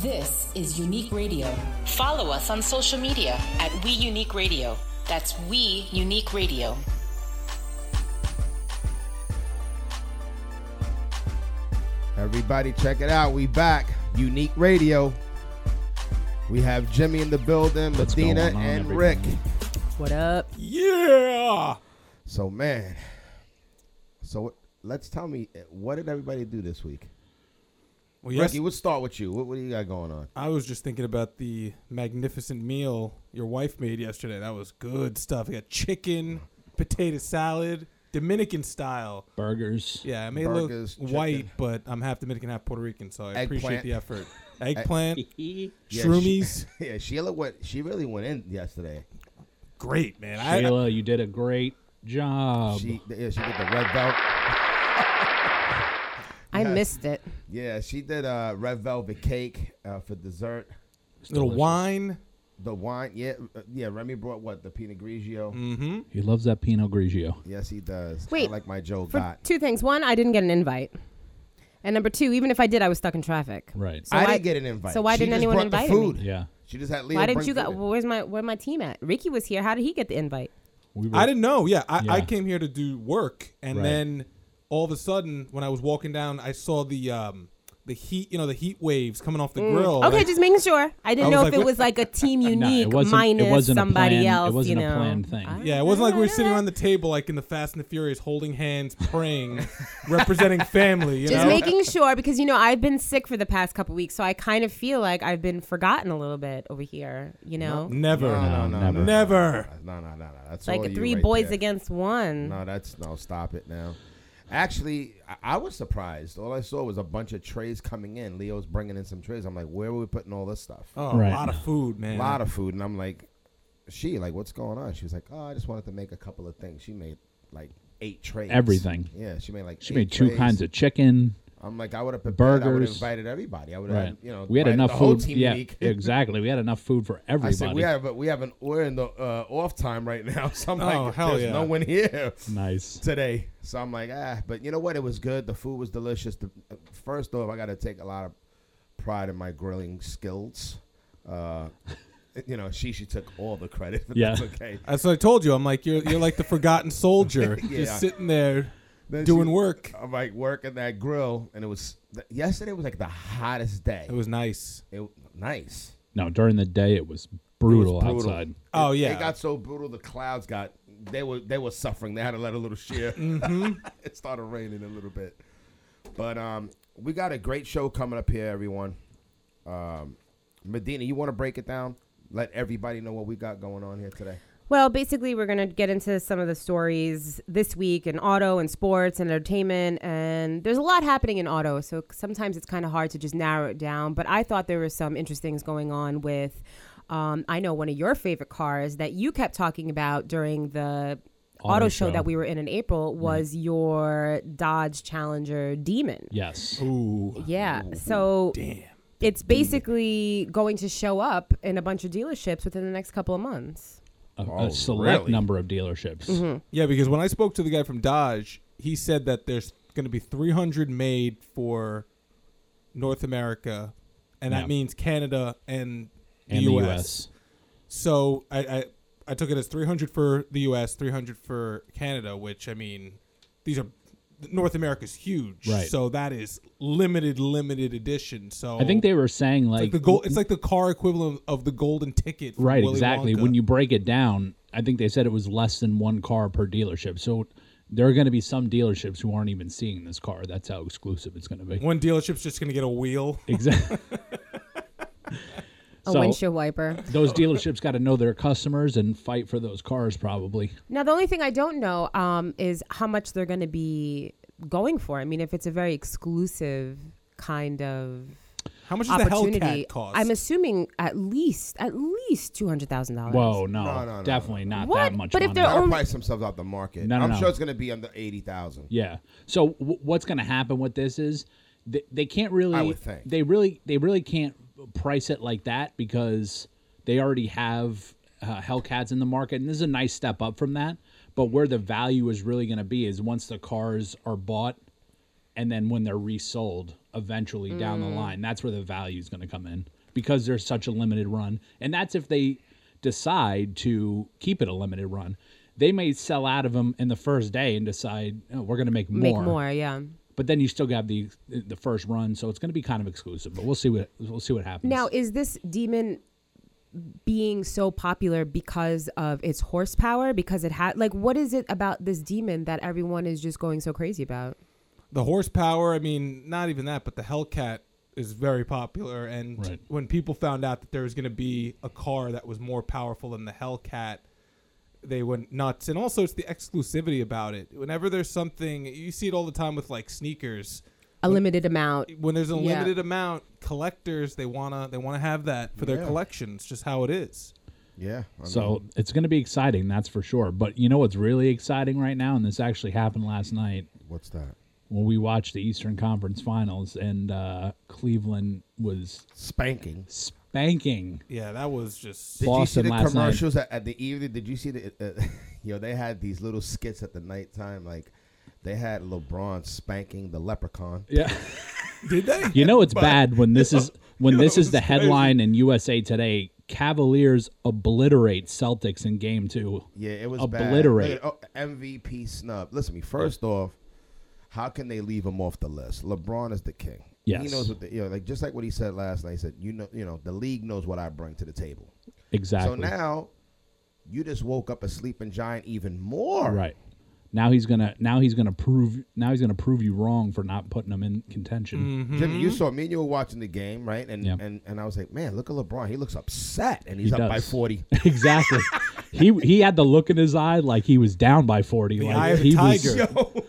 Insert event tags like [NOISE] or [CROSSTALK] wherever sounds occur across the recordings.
This is Unique Radio. Follow us on social media at We Unique Radio. That's We Unique Radio. Everybody, check it out. We back. Unique Radio. We have Jimmy in the building, What's Madena, on, and Rick. What up? Yeah. So, man. So, let's tell me, what did everybody do this week? Well, yes, Ricky, we'll start with you. What, what do you got going on? I was just thinking about the magnificent meal your wife made yesterday. That was good stuff. We got chicken, potato salad, Dominican style. Burgers. Yeah, I may Burgers, look white, chicken. but I'm half Dominican, half Puerto Rican, so I appreciate the effort. [LAUGHS] Eggplant, [LAUGHS] Yeah, She, [LAUGHS] yeah, Sheila went. She really went in yesterday. great man. I, you did a great job. She, yeah, she did the red velvet. I missed it. Yeah, she did uh, red velvet cake uh, for dessert. little delicious. Wine. The wine, yeah, uh, yeah. Remy brought what the Pinot Grigio. Mm-hmm. he loves that Pinot Grigio. Yes, he does. Wait, I like my Joe For Gott. two things. One, I didn't get an invite. And number two, even if I did, I was stuck in traffic. Right. So I why- didn't get an invite. so why She didn't just anyone brought the invite food. me? yeah. She just had Leo. Why didn't bring you food go? in. Well, where's my where my team at? Ricky was here. How did he get the invite? We were, I didn't know. Yeah, I, I Yeah. came here to do work, and Right. then all of a sudden, when I was walking down, I saw the um the heat. You know, the heat waves coming off the grill. Mm. Okay, Like, just making sure. I didn't I know if like, it was like a [LAUGHS] team No, unique it wasn't- it minus wasn't somebody plan- it else. wasn't you a planned thing. I- Yeah, it wasn't like we were sitting around the table like in the Fast and the Furious, holding hands, praying, representing family. You Just know, making sure because you know I've been sick for the past couple weeks, so I kind of feel like I've been forgotten a little bit over here. You know, never, No, no, no, never. no, Never. No, no, no, no. That's like all you three right boys there. against one. No, that's no. Stop it now. Actually, I, I was surprised. All I saw was a bunch of trays coming in. Leo's bringing in some trays. I'm like, where were we putting all this stuff? Oh, Right. a lot of food, man. A lot of food, and I'm like, she like, what's going on? She was like, oh, I just wanted to make a couple of things. She made like eight trays. Everything. Yeah, she made like. She eight made two trays. kinds of chicken. I'm like, I would have prepared. I would have invited everybody. I would have, Right. you know, we had enough the whole food. Team Yeah, [LAUGHS] exactly. We had enough food for I everybody. said we have, but we haven't. We're in the uh, off time right now, [LAUGHS] so I'm Oh, like, hell there's yeah. no one here nice. today. So I'm like, ah, but you know what? It was good. The food was delicious. The, first off, I got to take a lot of pride in my grilling skills. Uh, [LAUGHS] you know, she she took all the credit, but Yeah. that's okay. That's what I told you. I'm like, you're you're like the forgotten soldier, Yeah. just sitting there Then doing she- work. I'm like working that grill, and it was yesterday was like the hottest day. It was nice. It, nice. No, during the day it was brutal, brutal. outside. Oh yeah, it got so brutal. The clouds got they were they were suffering. They had to let a little shear. [LAUGHS] Mm-hmm. [LAUGHS] it started raining a little bit, but um, we got a great show coming up here, everyone. Um, Madena, you want to break it down? Let everybody know what we got going on here today. Well, basically, we're going to get into some of the stories this week in auto and sports and entertainment. And there's a lot happening in auto. So sometimes it's kind of hard to just narrow it down. But I thought there were some interesting things going on with, um, I know, one of your favorite cars that you kept talking about during the auto, Auto show. show. that we were in in April was your Dodge Challenger Demon. Yes. Ooh, Yeah. So damn. it's basically going to show up in a bunch of dealerships within the next couple of months. A, Oh, a select really? number of dealerships. Mm-hmm. Yeah, because when I spoke to the guy from Dodge, he said that there's going to be 300 made for North America, and Yeah. that means Canada and the And the US. U.S. So I, I I took it as 300 for the US, 300 for Canada, which I mean, these are North America's huge, Right. So that is limited, limited edition. So I think they were saying like, like the gold. It's like the car equivalent of the golden ticket. right, Willy exactly. Wonka. When you break it down, I think they said it was less than one car per dealership. So there are going to be some dealerships who aren't even seeing this car. That's how exclusive it's going to be. one dealership's just gonna get a wheel. Exactly. [LAUGHS] [LAUGHS] A So- windshield wiper. those dealerships got to know their customers and fight for those cars probably. Now, the only thing I don't know um, is how much they're going to be going for. I mean, if it's a very exclusive kind of How much does the opportunity, Hellcat cost? I'm assuming at least at least two hundred thousand dollars. Whoa, no, No, no, no, definitely not What? that much. But if they're Gotta only- price themselves out the market. No, no, I'm no. sure it's going to be under eighty thousand. Yeah. So w- what's going to happen with this is they, they can't really. I would think. they really they really can't price it like that because they already have uh, Hellcats in the market, and this is a nice step up from that. But where the value is really going to be is once the cars are bought and then when they're resold eventually down the line, that's where the value is going to come in because there's such a limited run, and that's if they decide to keep it a limited run. They may sell out of them in the first day and decide oh, we're going to make more. Make more, yeah. But then you still got the the first run, so it's going to be kind of exclusive. But we'll see what we'll see what happens. Now, is this demon being so popular because of its horsepower? Because it had like, what is it about this demon that everyone is just going so crazy about? the horsepower. I mean, not even that, but the Hellcat is very popular. And Right. when people found out that there was going to be a car that was more powerful than the Hellcat, they went nuts. And also, it's the exclusivity about it. Whenever there's something, you see it all the time with like sneakers. A limited amount. When there's a Yeah. limited amount, collectors they wanna they wanna have that for their Yeah. collection. It's just how it is. Yeah. I So mean, it's going to be exciting, that's for sure. But you know what's really exciting right now, and this actually happened last night what's that? when we watched the Eastern Conference Finals, and uh, Cleveland was Spanking. spanking. Yeah, that was just. Did Boston you see the last commercials at, at the evening? Did you see the? Uh, [LAUGHS] you know, they had these little skits at the nighttime, like they had LeBron spanking the leprechaun. Yeah, Did they? [LAUGHS] you know it's bad when this is when [LAUGHS] this is the headline in USA Today. Cavaliers obliterate Celtics in Game Two. Yeah, it was Obliterate. Bad. Oh, MVP snub. Listen to me. First off, how can they leave him off the list? LeBron is the king. He knows what the, you know, like just like what he said last night. He said, you know, you know, the league knows what I bring to the table. Exactly. So now, you just woke up a sleeping giant even more. right now he's gonna now he's gonna prove now he's gonna prove you wrong for not putting him in contention. Mm-hmm. Jimmy, you saw me and you were watching the game, right? And Yeah. and, and I was like, man, look at LeBron. He looks upset, and he's He up by does. forty. [LAUGHS] exactly. he he had the look in his eye like he was down by forty. The like eye of the he tiger. [LAUGHS] was.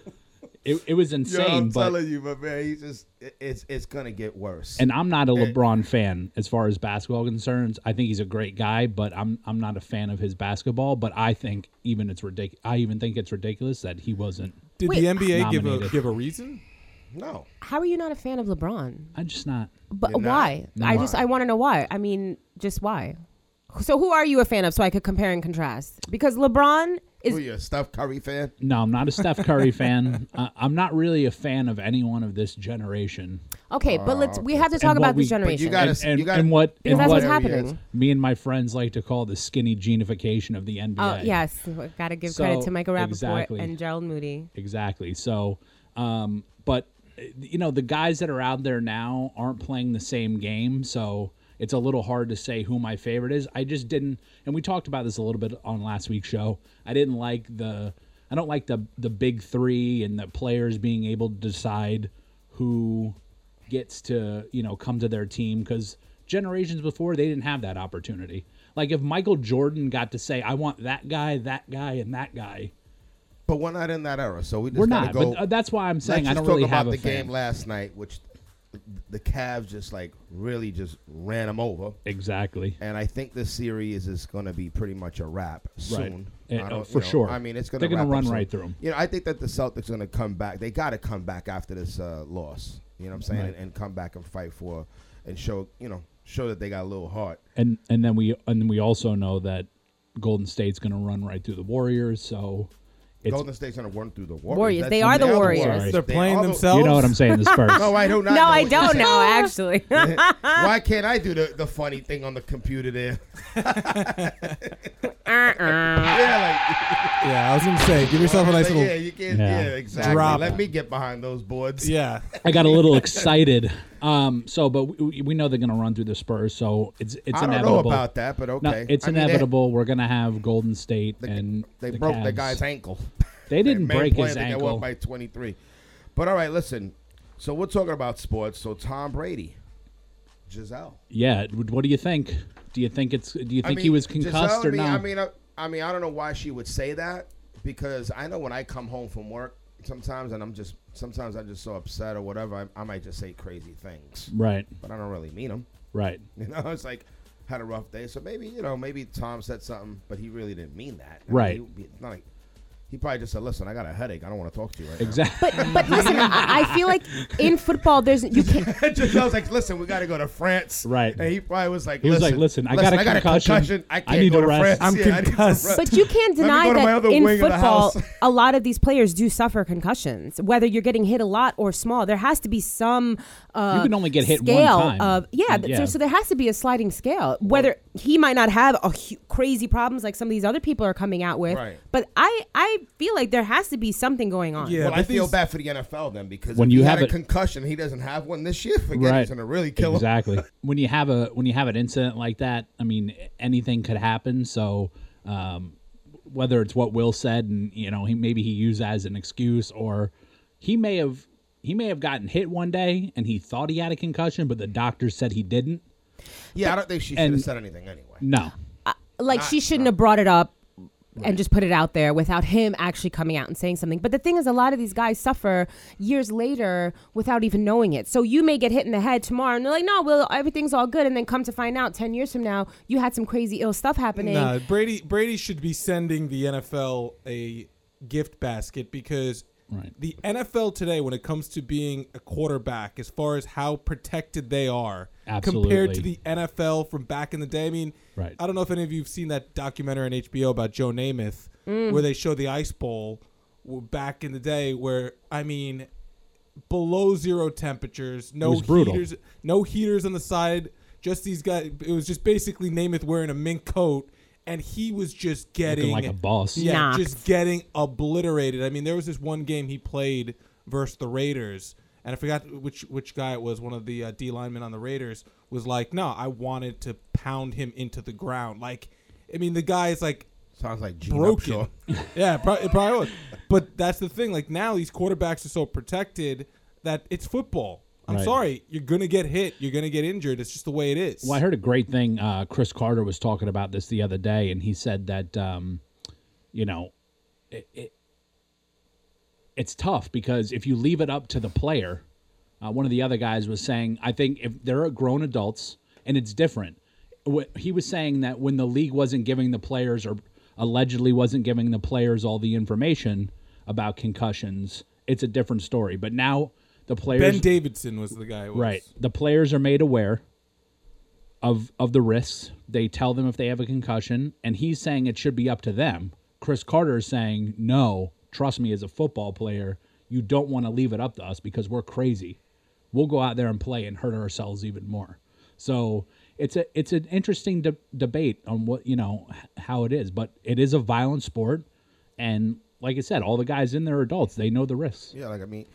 It, it was Yo, insane, I'm but telling you, but man, he's just it's it's gonna get worse. and I'm not a. LeBron fan as far as basketball concerns. I think he's a great guy, but I'm I'm not a fan of his basketball. But I think even it's ridiculous. I even think it's ridiculous that he wasn't. Did Wait, the NBA give a give a reason? no, How are you not a fan of LeBron? I'm just not. But You're not? why? I just I want to know why. I mean, just why? So who are you a fan of so I could compare and contrast? Because LeBron who is you a Steph Curry fan? No, I'm not a Steph Curry fan. [LAUGHS] Uh, I'm not really a fan of anyone of this generation. okay, but let's we have to talk And what about this we- but you generation. gotta- And, and, you gotta- and what because and that's what what's There happening. me and my friends like to call the skinny genification of the NBA. Oh yes, got to give credit So, to Michael Rapaport exactly. and Gerald Moody. Exactly. So, um, but uh, you know, the guys that are out there now aren't playing the same game, so it's a little hard to say who my favorite is. I just didn't, and we talked about this a little bit on last week's show. I didn't like the, I don't like the the big three and the players being able to decide who gets to you know come to their team because generations before they didn't have that opportunity. Like if Michael Jordan got to say, "I want that guy, that guy, and that guy," But we're not in that era, so we just we're not. Go, but uh, that's why I'm saying I don't really have a the fan. game last night, which the Cavs just like really just ran them over. Exactly. And I think this series is going to be pretty much a wrap soon. Eh, I uh, don't- for know, sure. I mean, it's going They're to gonna run right soon. them. You know, I think that the Celtics are going to come back. They got to come back after this uh, loss. You know what I'm saying? Right. And, and come back and fight for and show you know show that they got a little heart. And and then we and then we also know that Golden State's going to run right through the Warriors. So it's Golden State's going to run through the Warriors. Warriors. They are the they Warriors. They're They playing are the- themselves. you know what I'm saying. The Spurs. [LAUGHS] No, I do not. [LAUGHS] No, know I what you're don't saying. know [LAUGHS] actually. Why can't I do the, the funny thing on the computer there? Uh-uh. yeah, Yeah, I was gonna say, give yourself a nice like, little. yeah, you can't. Yeah. Yeah, exactly. Drop. Let me get behind those boards. Yeah, I got a little excited. Um. So, but we, we know they're going to run through the Spurs. So it's it's I don't inevitable. know about that, but okay. No, it's I mean, inevitable. We're going to have Golden State They, and they the broke the guy's ankle. [LAUGHS] They didn't break his I think They ankle. won by 23. But all right, listen. So we're talking about sports. So Tom Brady, Gisele. Yeah. What do you think? Do you think it's? Do you I think mean, he was concussed Gisele, or I mean, not? I mean, I, I mean, I don't know why she would say that because I know when I come home from work sometimes, and I'm just sometimes I'm just so upset or whatever, I, I might just say crazy things, right. but I don't really mean them. Right. [LAUGHS] You know, it's like had a rough day, so maybe you know, maybe Tom said something, but he really didn't mean that. I mean, Right. he- it's not like He probably just said, "Listen, I got a headache. I don't want to talk to you right now." Exactly. But but listen, I, I feel like in football, there's you can't. [LAUGHS] just, I was like, listen, we got to go to France. Right. And he probably was like, He was listen, like, listen, I got a concussion. I I can't need go to to rest. France. I'm Yeah, I need to concussed. But you can't deny go to my that in wing of the football, a lot of these players do suffer concussions. Whether you're getting hit a lot or small, there has to be some. Uh, You can only get hit one scale time. Of, yeah, And- th- yeah. So, so there has to be a sliding scale. Whether he might not have a hu- crazy problems like some of these other people are coming out with, Right. but I I feel like there has to be something going on. Yeah, well, I feel bad for the NFL then because When if you he have had a it- concussion, he doesn't have one this year. Forget he's gonna really kill him. exactly. [LAUGHS] when you have a when you have an incident like that, I mean, anything could happen. So, um, whether it's what Will said, and you know, he maybe he used that as an excuse, or he may have he may have gotten hit one day and he thought he had a concussion, but the doctor said he didn't. Yeah, I don't think she should have said anything anyway. No, like Not- she shouldn't have brought it up and just put it out there without him actually coming out and saying something. But the thing is, a lot of these guys suffer years later without even knowing it. So you may get hit in the head tomorrow, and they're like, "No, well, everything's all good," and then come to find out ten years from now, you had some crazy ill stuff happening. Nah, Brady Brady should be sending the NFL a gift basket because Right. the NFL today, when it comes to being a quarterback, as far as how protected they are compared to the NFL from back in the day. I mean, Right. I don't know if any of you've seen that documentary on HBO about Joe Namath, mm. where they show the Ice Bowl back in the day, where I mean, below zero temperatures, no heaters, no heaters on the side. Just these guys. It was just basically Namath wearing a mink coat, and he was just getting like a boss. Yeah, Knocked. just getting obliterated. I mean, there was this one game he played versus the Raiders, and I forgot which which guy it was. One of the uh, D linemen on the Raiders was like, "No, I wanted to pound him into the ground." Like, I mean, the guy is like Sounds like Gene broken. Upshaw. [LAUGHS] yeah, pro- it probably was. But that's the thing. Like now, these quarterbacks are so protected that it's football. I'm Right. sorry, you're gonna get hit. You're gonna get injured. It's just the way it is. Well, I heard a great thing. Uh, Cris Carter was talking about this the other day, and he said that, um, you know, it, it, it's tough because if you leave it up to the player, uh, one of the other guys was saying, I think if they're grown adults, and it's different. What he was saying that when the league wasn't giving the players or allegedly wasn't giving the players all the information about concussions, it's a different story. But now the players ben Davidson was the guy. Was. Right. The players are made aware of of the risks. They tell them if they have a concussion, and he's saying it should be up to them. Cris Carter is saying, "No, trust me, as a football player, you don't want to leave it up to us because we're crazy. We'll go out there and play and hurt ourselves even more." So it's a it's an interesting de- debate on what you know how it is, but it is a violent sport, and like I said, all the guys in there are adults. They know the risks. Yeah, like I mean,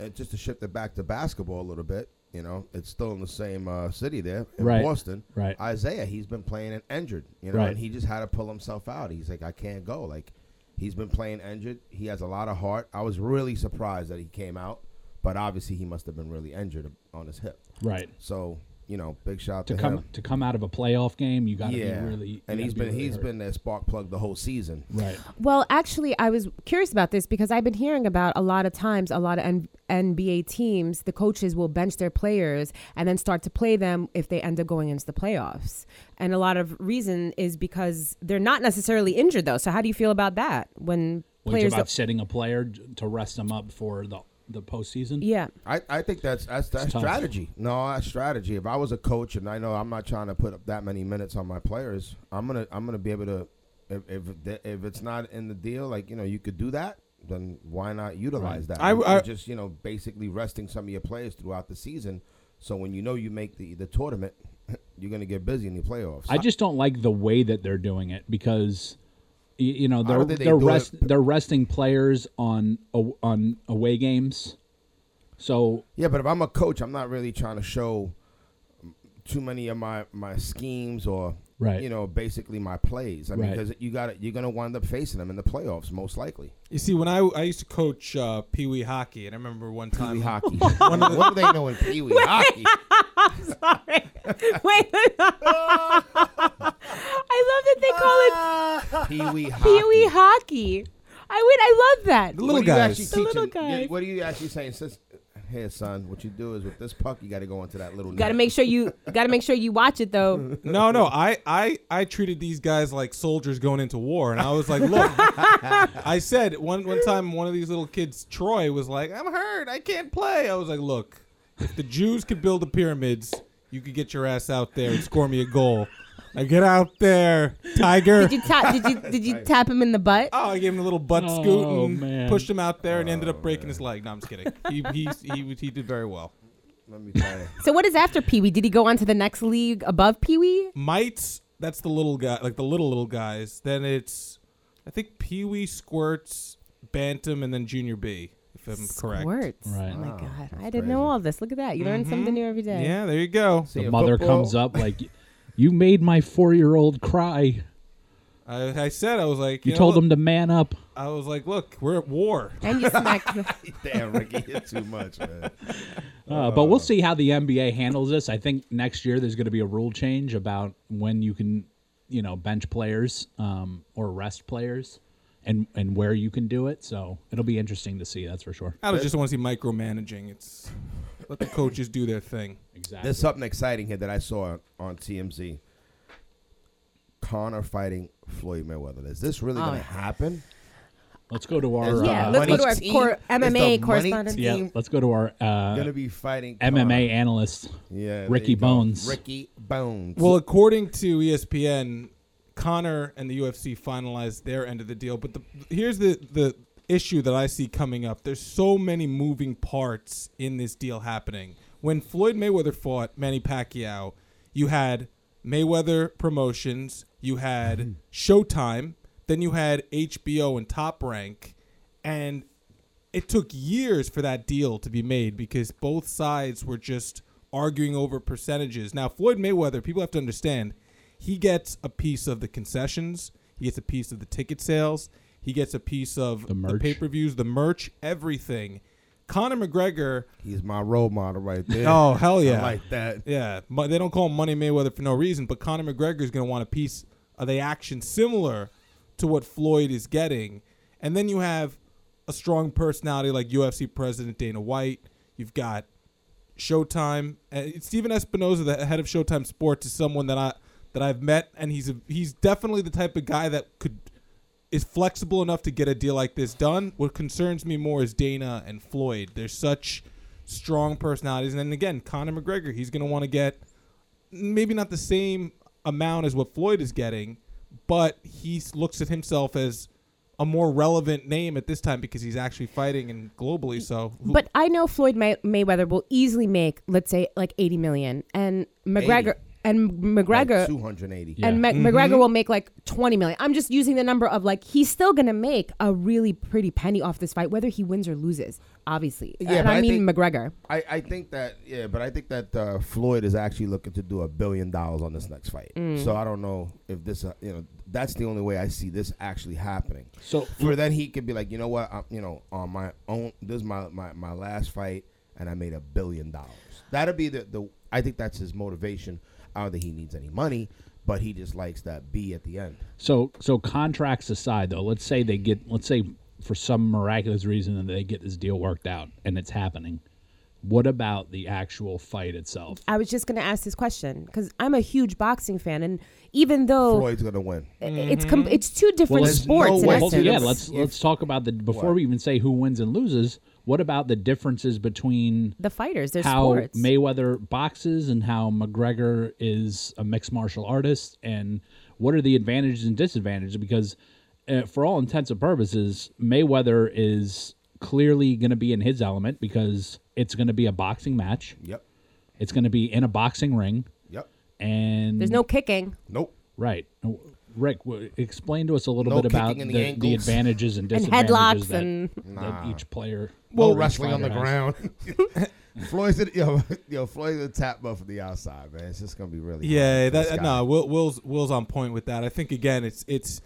uh, just to shift it back to basketball a little bit, you know, it's still in the same uh, city there in Right, Boston. right. Isaiah, he's been playing and injured, you know, Right. and he just had to pull himself out. He's like, I can't go. Like, he's been playing injured. He has a lot of heart. I was really surprised that he came out, but obviously he must have been really injured on his hip. Right. So, you know, big shout To to, come him. to come out of a playoff game, you got to yeah, be really. and you he's be been really he's hurt. been their spark plug the whole season. right. Well, actually, I was curious about this because I've been hearing about a lot of times a lot of N- NBA teams, the coaches will bench their players and then start to play them if they end up going into the playoffs. And a lot of reason is because they're not necessarily injured though. So how do you feel about that when What players? about don't- setting a player to rest them up for the the postseason? yeah, I, I think that's that's that's tough. strategy. No, that's strategy. If I was a coach and I know I'm not trying to put up that many minutes on my players, I'm gonna I'm gonna be able to. If if, if it's not in the deal, like you know, you could do that. Then why not utilize that? I- You're I- just you know basically resting some of your players throughout the season. So when you know you make the the tournament, [LAUGHS] you're gonna get busy in the playoffs. I just don't like the way that they're doing it because, y- you know, they're they they're do rest, they're resting players on on away games. So Yeah, but if I'm a coach, I'm not really trying to show too many of my my schemes or Right. you know basically my plays. I mean, Right. because you got you're gonna wind up facing them in the playoffs most likely. You see, when I I used to coach uh, Pee Wee hockey, and I remember one Pee time Wee hockey. [LAUGHS] what do they know in Pee Wee [LAUGHS] hockey? [LAUGHS] sorry. Wait, I love that they call it ah. Pee Wee [LAUGHS] hockey. Pee Wee hockey. I would. I love that. The little what are you guys. actually The little teaching? guys. What are you actually saying? Sis, Here, son, what you do is with this puck, you got to go into that little. Got to make sure you got to make sure you watch it though. [LAUGHS] No, no, I, I, I treated these guys like soldiers going into war, and I was like, look, [LAUGHS] I said one one time one of these little kids, Troy, was like, I'm hurt, I can't play. I was like, look, if the Jews could build the pyramids, you could get your ass out there and score me a goal. I get out there, Tiger. Did you tap? Did you did you tap him in the butt? Oh, I gave him a little butt Oh, scoot and man. pushed him out there and ended up oh, breaking his leg. No, I'm just kidding. He he he, he did very well. Let me tell you. So what is after Pee Wee? Did he go on to the next league above Pee Wee? Mites, that's the little guy, like the little little guys. Then it's, I think Pee Wee squirts, Bantam, and then Junior B. If I'm correct. Squirts. Right. Oh my Wow, god, I didn't know all this. Look at that. You learn something mm-hmm. new every day. Yeah, there you go. See, The mother football- comes up like, "You made my four-year-old cry. I, I said I was like, You know told what? him to man up." I was like, look, we're at war. And you smacked. [LAUGHS] the- Damn, Ricky, you're too much, man. [LAUGHS] Uh, but we'll see how the NBA handles this. I think next year there's going to be a rule change about when you can, you know, bench players um, or rest players, and and where you can do it. So it'll be interesting to see. That's for sure. I don't just want to see micromanaging. It's let the coaches do their thing. Exactly. There's something exciting here that I saw on TMZ. Conor fighting Floyd Mayweather. Is this really Oh. going to happen? Let's go to our. Yeah, uh, let's go to our team- cor- is the MMA correspondent. yeah, team let's go to our uh, going to be fighting MMA Conor? analyst. Yeah, Ricky. Bones. Ricky Bones. Well, according to ESPN, Conor and the UFC finalized their end of the deal. But the, here's the the issue that I see coming up. There's so many moving parts in this deal happening. When Floyd Mayweather fought Manny Pacquiao, you had Mayweather Promotions, you had mm-hmm. Showtime, then you had HBO and Top Rank, and it took years for that deal to be made because both sides were just arguing over percentages. Now, Floyd Mayweather, people have to understand, he gets a piece of the concessions, he gets a piece of the ticket sales, he gets a piece of The the, pay per views, the merch, everything. Conor McGregor, He's my role model right [LAUGHS] there. oh hell yeah, I like that. yeah, mo- they don't call him Money Mayweather for no reason, but Conor McGregor is going to want a piece of the action similar to what Floyd is getting. And then you have a strong personality like UFC President Dana White. You've got Showtime. Uh, Stephen Espinoza, the head of Showtime Sports, is someone that I that I've met, and he's a, he's definitely the type of guy that could is flexible enough to get a deal like this done. What concerns me more is Dana and Floyd. They're such strong personalities, and then again, Conor McGregor. He's going to want to get maybe not the same amount as what Floyd is getting, but he looks at himself as a more relevant name at this time because he's actually fighting and globally. So, But I know Floyd May- Mayweather will easily make, let's say, like 80 million, and McGregor 80. And McGregor Like 280. Yeah. and Mac- McGregor will make like 20 million. I'm just using the number of like he's still gonna make a really pretty penny off this fight, whether he wins or loses. Obviously, Yeah, and but I, I mean think- McGregor. I, I think that yeah, but I think that uh, Floyd is actually looking to do a billion dollars on this next fight. Mm. So I don't know if this, uh, you know, that's the only way I see this actually happening. So For then he could be like, you know what, I'm, you know, on my own, this is my, my my last fight, and I made a billion dollars. That'll be the the. I think that's his motivation. I don't think he needs any money, but he just likes that B at the end. So so contracts aside though, let's say they get let's say for some miraculous reason that they get this deal worked out and it's happening. What about the actual fight itself? I was just gonna ask this question because I'm a huge boxing fan, and even though Floyd's gonna win. it's com- mm-hmm. it's two different let's- sports no in way. Essence. yeah, let's let's talk about the before What? we even say who wins and loses. What about the differences between the fighters, there's how sports. Mayweather boxes and how McGregor is a mixed martial artist, and what are the advantages and disadvantages? Because uh, for all intents and purposes, Mayweather is clearly going to be in his element because it's going to be a boxing match. Yep. It's going to be in a boxing ring, Yep. and there's no kicking Nope. right. Rick, w- explain to us a little No bit about kicking in the, the the, ankles. advantages and and disadvantages headlocks that, and that each player, Well, each wrestling on the fighter has. ground. [LAUGHS] [LAUGHS] Floyd's in, yo, yo, Floyd's a tap butt from the outside, man. It's just gonna be really yeah, for this that guy. no, Will, Will's Will's on point with that. I think again, it's it's.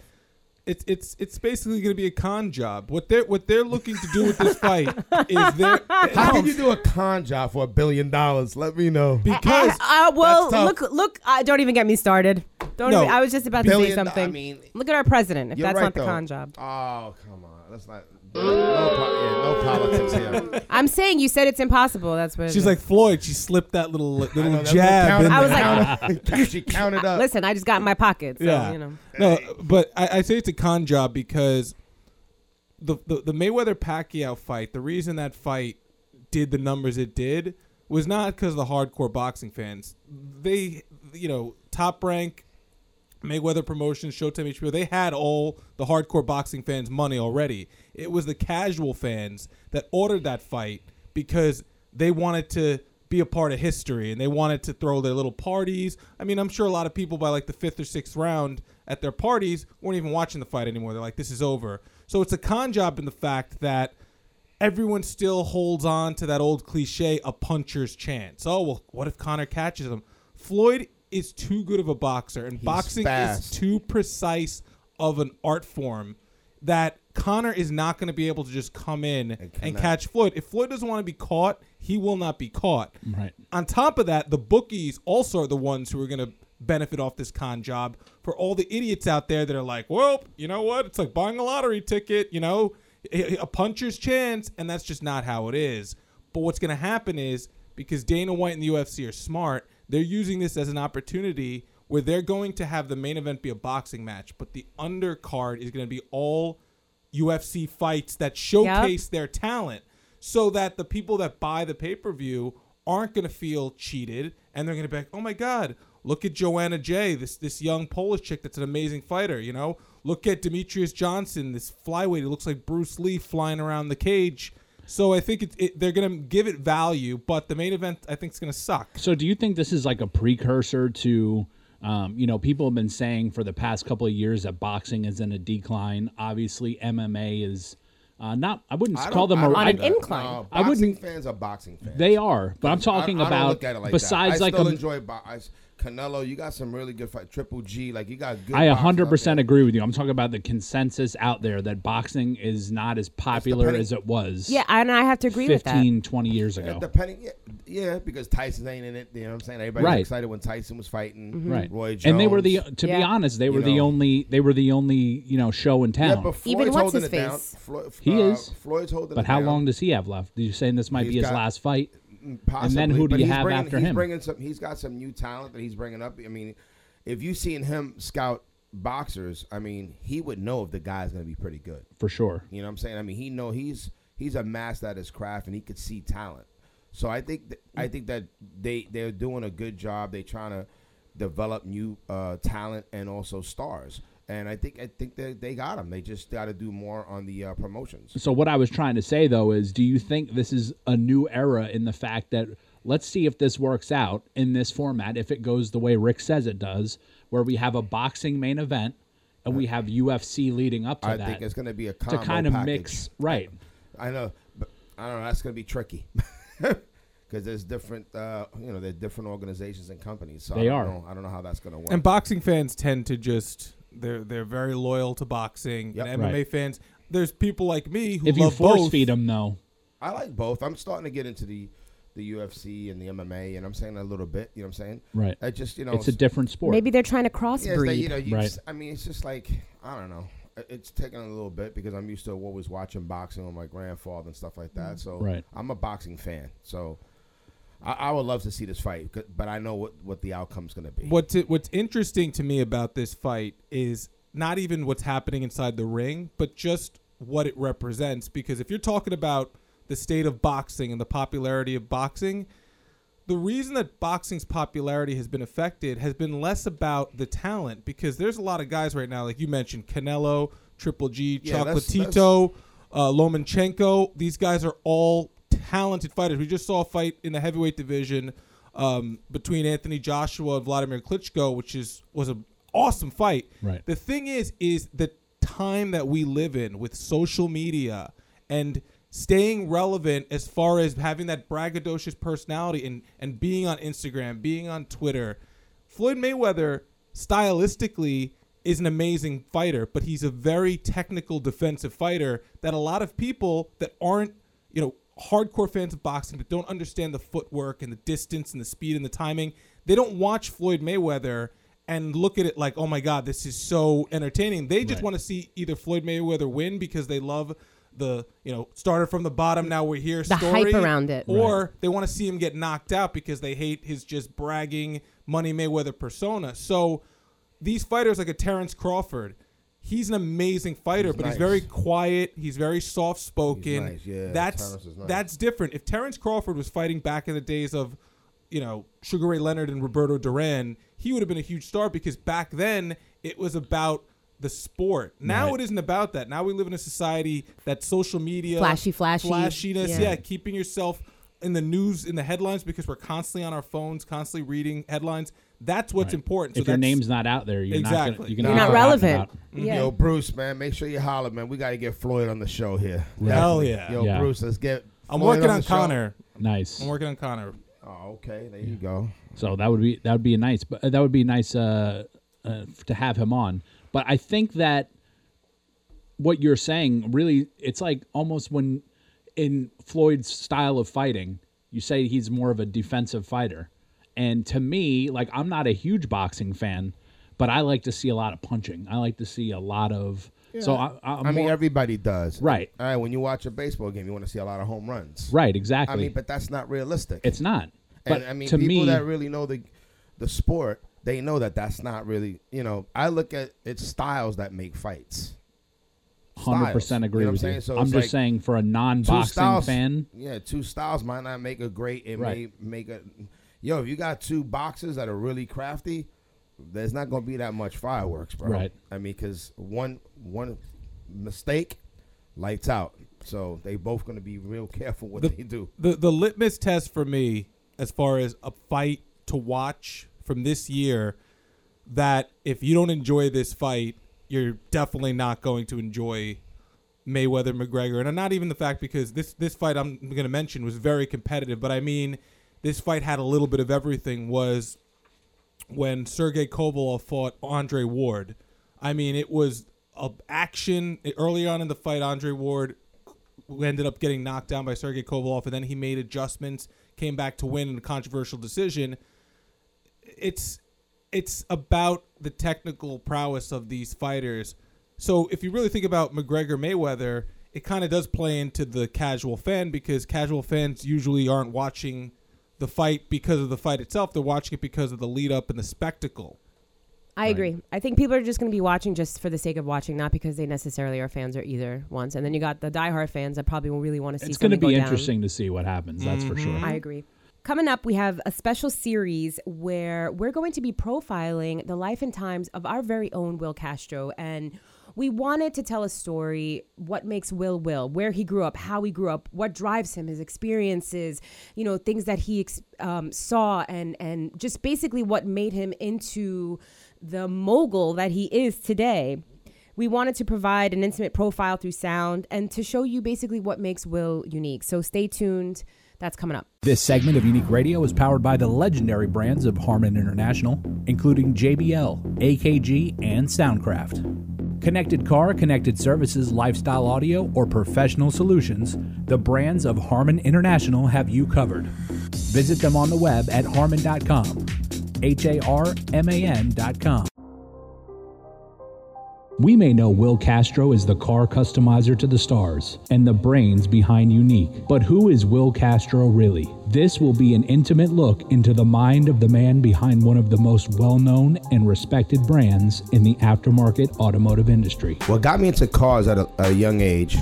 It's, it's it's basically going to be a con job. What they're what they're looking to do with this fight is they're [LAUGHS] How can you do a con job for a billion dollars? Let me know. because Uh, well, That's tough. look, look. Uh, don't even get me started. Don't. No, even, I was just about to say billion do- something. I mean, look at our president. If that's right, not the though. con job, Oh, come on. Let's not No, po- yeah, no politics here. [LAUGHS] I'm saying you said it's impossible. That's what. it She's is. like Floyd. She slipped that little I know, little jab. little in I was counter- like- [LAUGHS] [LAUGHS] she counted up. Listen, I just got in my pocket. So, yeah. you know. No, but I, I say it's a con job because the, the the Mayweather Pacquiao fight, the reason that fight did the numbers it did was not because the hardcore boxing fans. They, you know, top rank Mayweather Promotions, Showtime HBO, they had all the hardcore boxing fans' money already. It was the casual fans that ordered that fight because they wanted to be a part of history and they wanted to throw their little parties. I mean, I'm sure a lot of people by like the fifth or sixth round at their parties weren't even watching the fight anymore. They're like, this is over. So it's a con job in the fact that everyone still holds on to that old cliche a puncher's chance. Oh, well, what if Conor catches him? Floyd is too good of a boxer, and boxing fast. is too precise of an art form that Conor is not going to be able to just come in and, catch Floyd. If Floyd doesn't want to be caught, he will not be caught. Right. On top of that, the bookies also are the ones who are going to benefit off this con job for all the idiots out there that are like, well, you know what? It's like buying a lottery ticket, you know, a a puncher's chance, and that's just not how it is. But what's going to happen is because Dana White and the UFC are smart, they're using this as an opportunity where they're going to have the main event be a boxing match, but the undercard is going to be all UFC fights that showcase their talent so that the people that buy the pay per view aren't going to feel cheated and they're going to be like, oh my God, look at Joanna Jay, this, this young Polish chick that's an amazing fighter, you know? Look at Demetrious Johnson, this flyweight who looks like Bruce Lee flying around the cage. So I think it, it, they're going to give it value, but the main event I think is going to suck. So do you think this is like a precursor to um, you know, people have been saying for the past couple of years that boxing is in a decline. Obviously, MMA is uh, not. I wouldn't I call them I a. don't On do an that. incline. No, I wouldn't- fans are boxing fans. They are, but I'm talking I, I about look at it like besides that. I like still a. enjoy bo- I, Canelo. You got some really good fight. Triple G, like you got good. I 100% agree with you. I'm talking about the consensus out there that boxing is not as popular as it was. Yeah, and I have to agree with that. 15, 20 years Yeah, ago. depending, yeah, yeah, because Tyson ain't in it. You know what I'm saying? Everybody Right. was excited when Tyson was fighting. Right. Roy Jones. and they were the to be honest, they You were the only they were the only, you know, show in Yeah, town. but Floyd's Even what's his it down. face? Floyd, He uh, is. Floyd's holding but it how down. long does he have left? You're saying this might He's be his got- last fight? Possibly, then who do you have bringing, after he's him? Bringing some, he's got some new talent that he's bringing up. I mean, if you've seen him scout boxers, I mean, he would know if the guy's going to be pretty good. For sure. You know what I'm saying? I mean, he know he's he's a master at his craft, and he could see talent. So I think th- I think that they they're doing a good job. They're trying to develop new uh, talent and also stars. And I think I think they they got them. They just got to do more on the uh, promotions. So what I was trying to say though is, do you think this is a new era in the fact that let's see if this works out in this format, if it goes the way Rick says it does, where we have a boxing main event and we have UFC leading up to I that I think it's going to be a to kind of package. mix, right? I know, but I don't know. That's going to be tricky [LAUGHS] because there's different, uh, you know, there's different organizations and companies. So They I don't are. Know, I don't know how that's going to work. And boxing fans tend to just they're they're very loyal to boxing. Yep. And MMA Right. fans, there's people like me who If you love force both. feed them though, I like both. I'm starting to get into the the UFC and the MMA, and I'm saying a little bit. You know what I'm saying? right? I just, you know, It's a different sport. Maybe they're trying to yeah, it's like, you know, you Right. just- I mean, it's just like I don't know. It- It's taking a little bit because I'm used to always watching boxing with my grandfather and stuff like that. Mm-hmm. So Right. I'm a boxing fan. So I, I would love to see this fight, but I know what what the outcome's going to be. What's it, what's interesting to me about this fight is not even what's happening inside the ring, but just what it represents. Because if you're talking about the state of boxing and the popularity of boxing, the reason that boxing's popularity has been affected has been less about the talent because there's a lot of guys right now, like you mentioned, Canelo, Triple G, Yeah, that's- Chocolatito, uh, Lomachenko. These guys are all talented fighters. We just saw a fight in the heavyweight division um, between Anthony Joshua and Wladimir Klitschko, which is was an awesome fight. Right. The thing is, is the time that we live in with social media and staying relevant as far as having that braggadocious personality and, and being on Instagram, being on Twitter. Floyd Mayweather, stylistically, is an amazing fighter, but he's a very technical defensive fighter that a lot of people that aren't, you know, hardcore fans of boxing that don't understand the footwork and the distance and the speed and the timing, they don't watch Floyd Mayweather and look at it like, oh my God, this is so entertaining. They just Right. want to see either Floyd Mayweather win because they love the you know started from the bottom now we're here The story, hype around it. or they want to see him get knocked out because they hate his just bragging Money Mayweather persona. So these fighters like a Terrence Crawford, he's an amazing fighter, He's but he's very quiet. He's very soft spoken. Nice, yeah, that's nice. that's different. If Terrence Crawford was fighting back in the days of, you know, Sugar Ray Leonard and Roberto Duran, he would have been a huge star because back then it was about the sport. Now Right. it isn't about that. Now we live in a society that social media, Flashy, flashy, flashiness, yeah. yeah, keeping yourself in the news, in the headlines because we're constantly on our phones, constantly reading headlines. That's what's important. So if your name's not out there, you're not Exactly. gonna, you're, gonna You're be not relevant. Yeah. Yo, Bruce, man, make sure you holler, man. We got to get Floyd on the show here. Hell yeah. Yo, Yeah. Bruce, let's get. I'm Floyd working on the show. Conor. Nice. I'm working on Conor. Oh, okay. There you go. So that would be that would be a nice, but that would be nice uh, uh, to have him on. But I think that what you're saying really, it's like almost when in Floyd's style of fighting, you say he's more of a defensive fighter, and to me, like I'm not a huge boxing fan, but I like to see a lot of punching. I like to see a lot of. yeah. So I, I'm I mean, more- everybody does. Right. All right. When you watch a baseball game, you want to see a lot of home runs. right, exactly. I mean, but that's not realistic. it's not. But and I mean, to people me, that really know the the sport, they know that that's not really. You know, I look at it's styles that make fights. Hundred styles. percent agree You know what with I'm you. So I'm just like saying for a non-boxing styles, fan, yeah, two styles might not make a great. It Right. may make a. Yo, if you got two boxers that are really crafty, there's not gonna be that much fireworks, bro. Right. I mean, because one one mistake, lights out. So they both gonna be real [LAUGHS] careful what The- they do. The the litmus test for me, as far as a fight to watch from this year, that if you don't enjoy this fight, you're definitely not going to enjoy Mayweather McGregor. And not even the fact because this this fight I'm going to mention was very competitive, but I mean this fight had a little bit of everything. Was when Sergey Kovalev fought Andre Ward. I mean, it was a action early on in the fight. Andre Ward ended up getting knocked down by Sergey Kovalev, and then he made adjustments, came back to win in a controversial decision. It's it's about the technical prowess of these fighters. So if you really think about McGregor Mayweather, it kind of does play into the casual fan because casual fans usually aren't watching the fight because of the fight itself. They're watching it because of the lead up and the spectacle. I agree. I think people are just going to be watching just for the sake of watching, not because they necessarily are fans or either ones. And then you got the diehard fans that probably will really want to see. it's going to be go down. interesting to see what happens. That's for mm-hmm. sure. I agree. Coming up, we have a special series where we're going to be profiling the life and times of our very own Will Castro. And we wanted to tell a story what makes Will Will, where he grew up, how he grew up, what drives him, his experiences, you know, things that he um, saw, and, and just basically what made him into the mogul that he is today. We wanted to provide an intimate profile through sound and to show you basically what makes Will unique. So stay tuned. That's coming up. This segment of Unique Radio is powered by the legendary brands of Harman International, including JBL, AKG, and Soundcraft. Connected car, connected services, lifestyle audio, or professional solutions, the brands of Harman International have you covered. Visit them on the web at harman.com. H A R M A N.com. We may know Will Castro is the car customizer to the stars and the brains behind Unique, but who is Will Castro really? This will be an intimate look into the mind of the man behind one of the most well known and respected brands in the aftermarket automotive industry. What got me into cars at a, a young age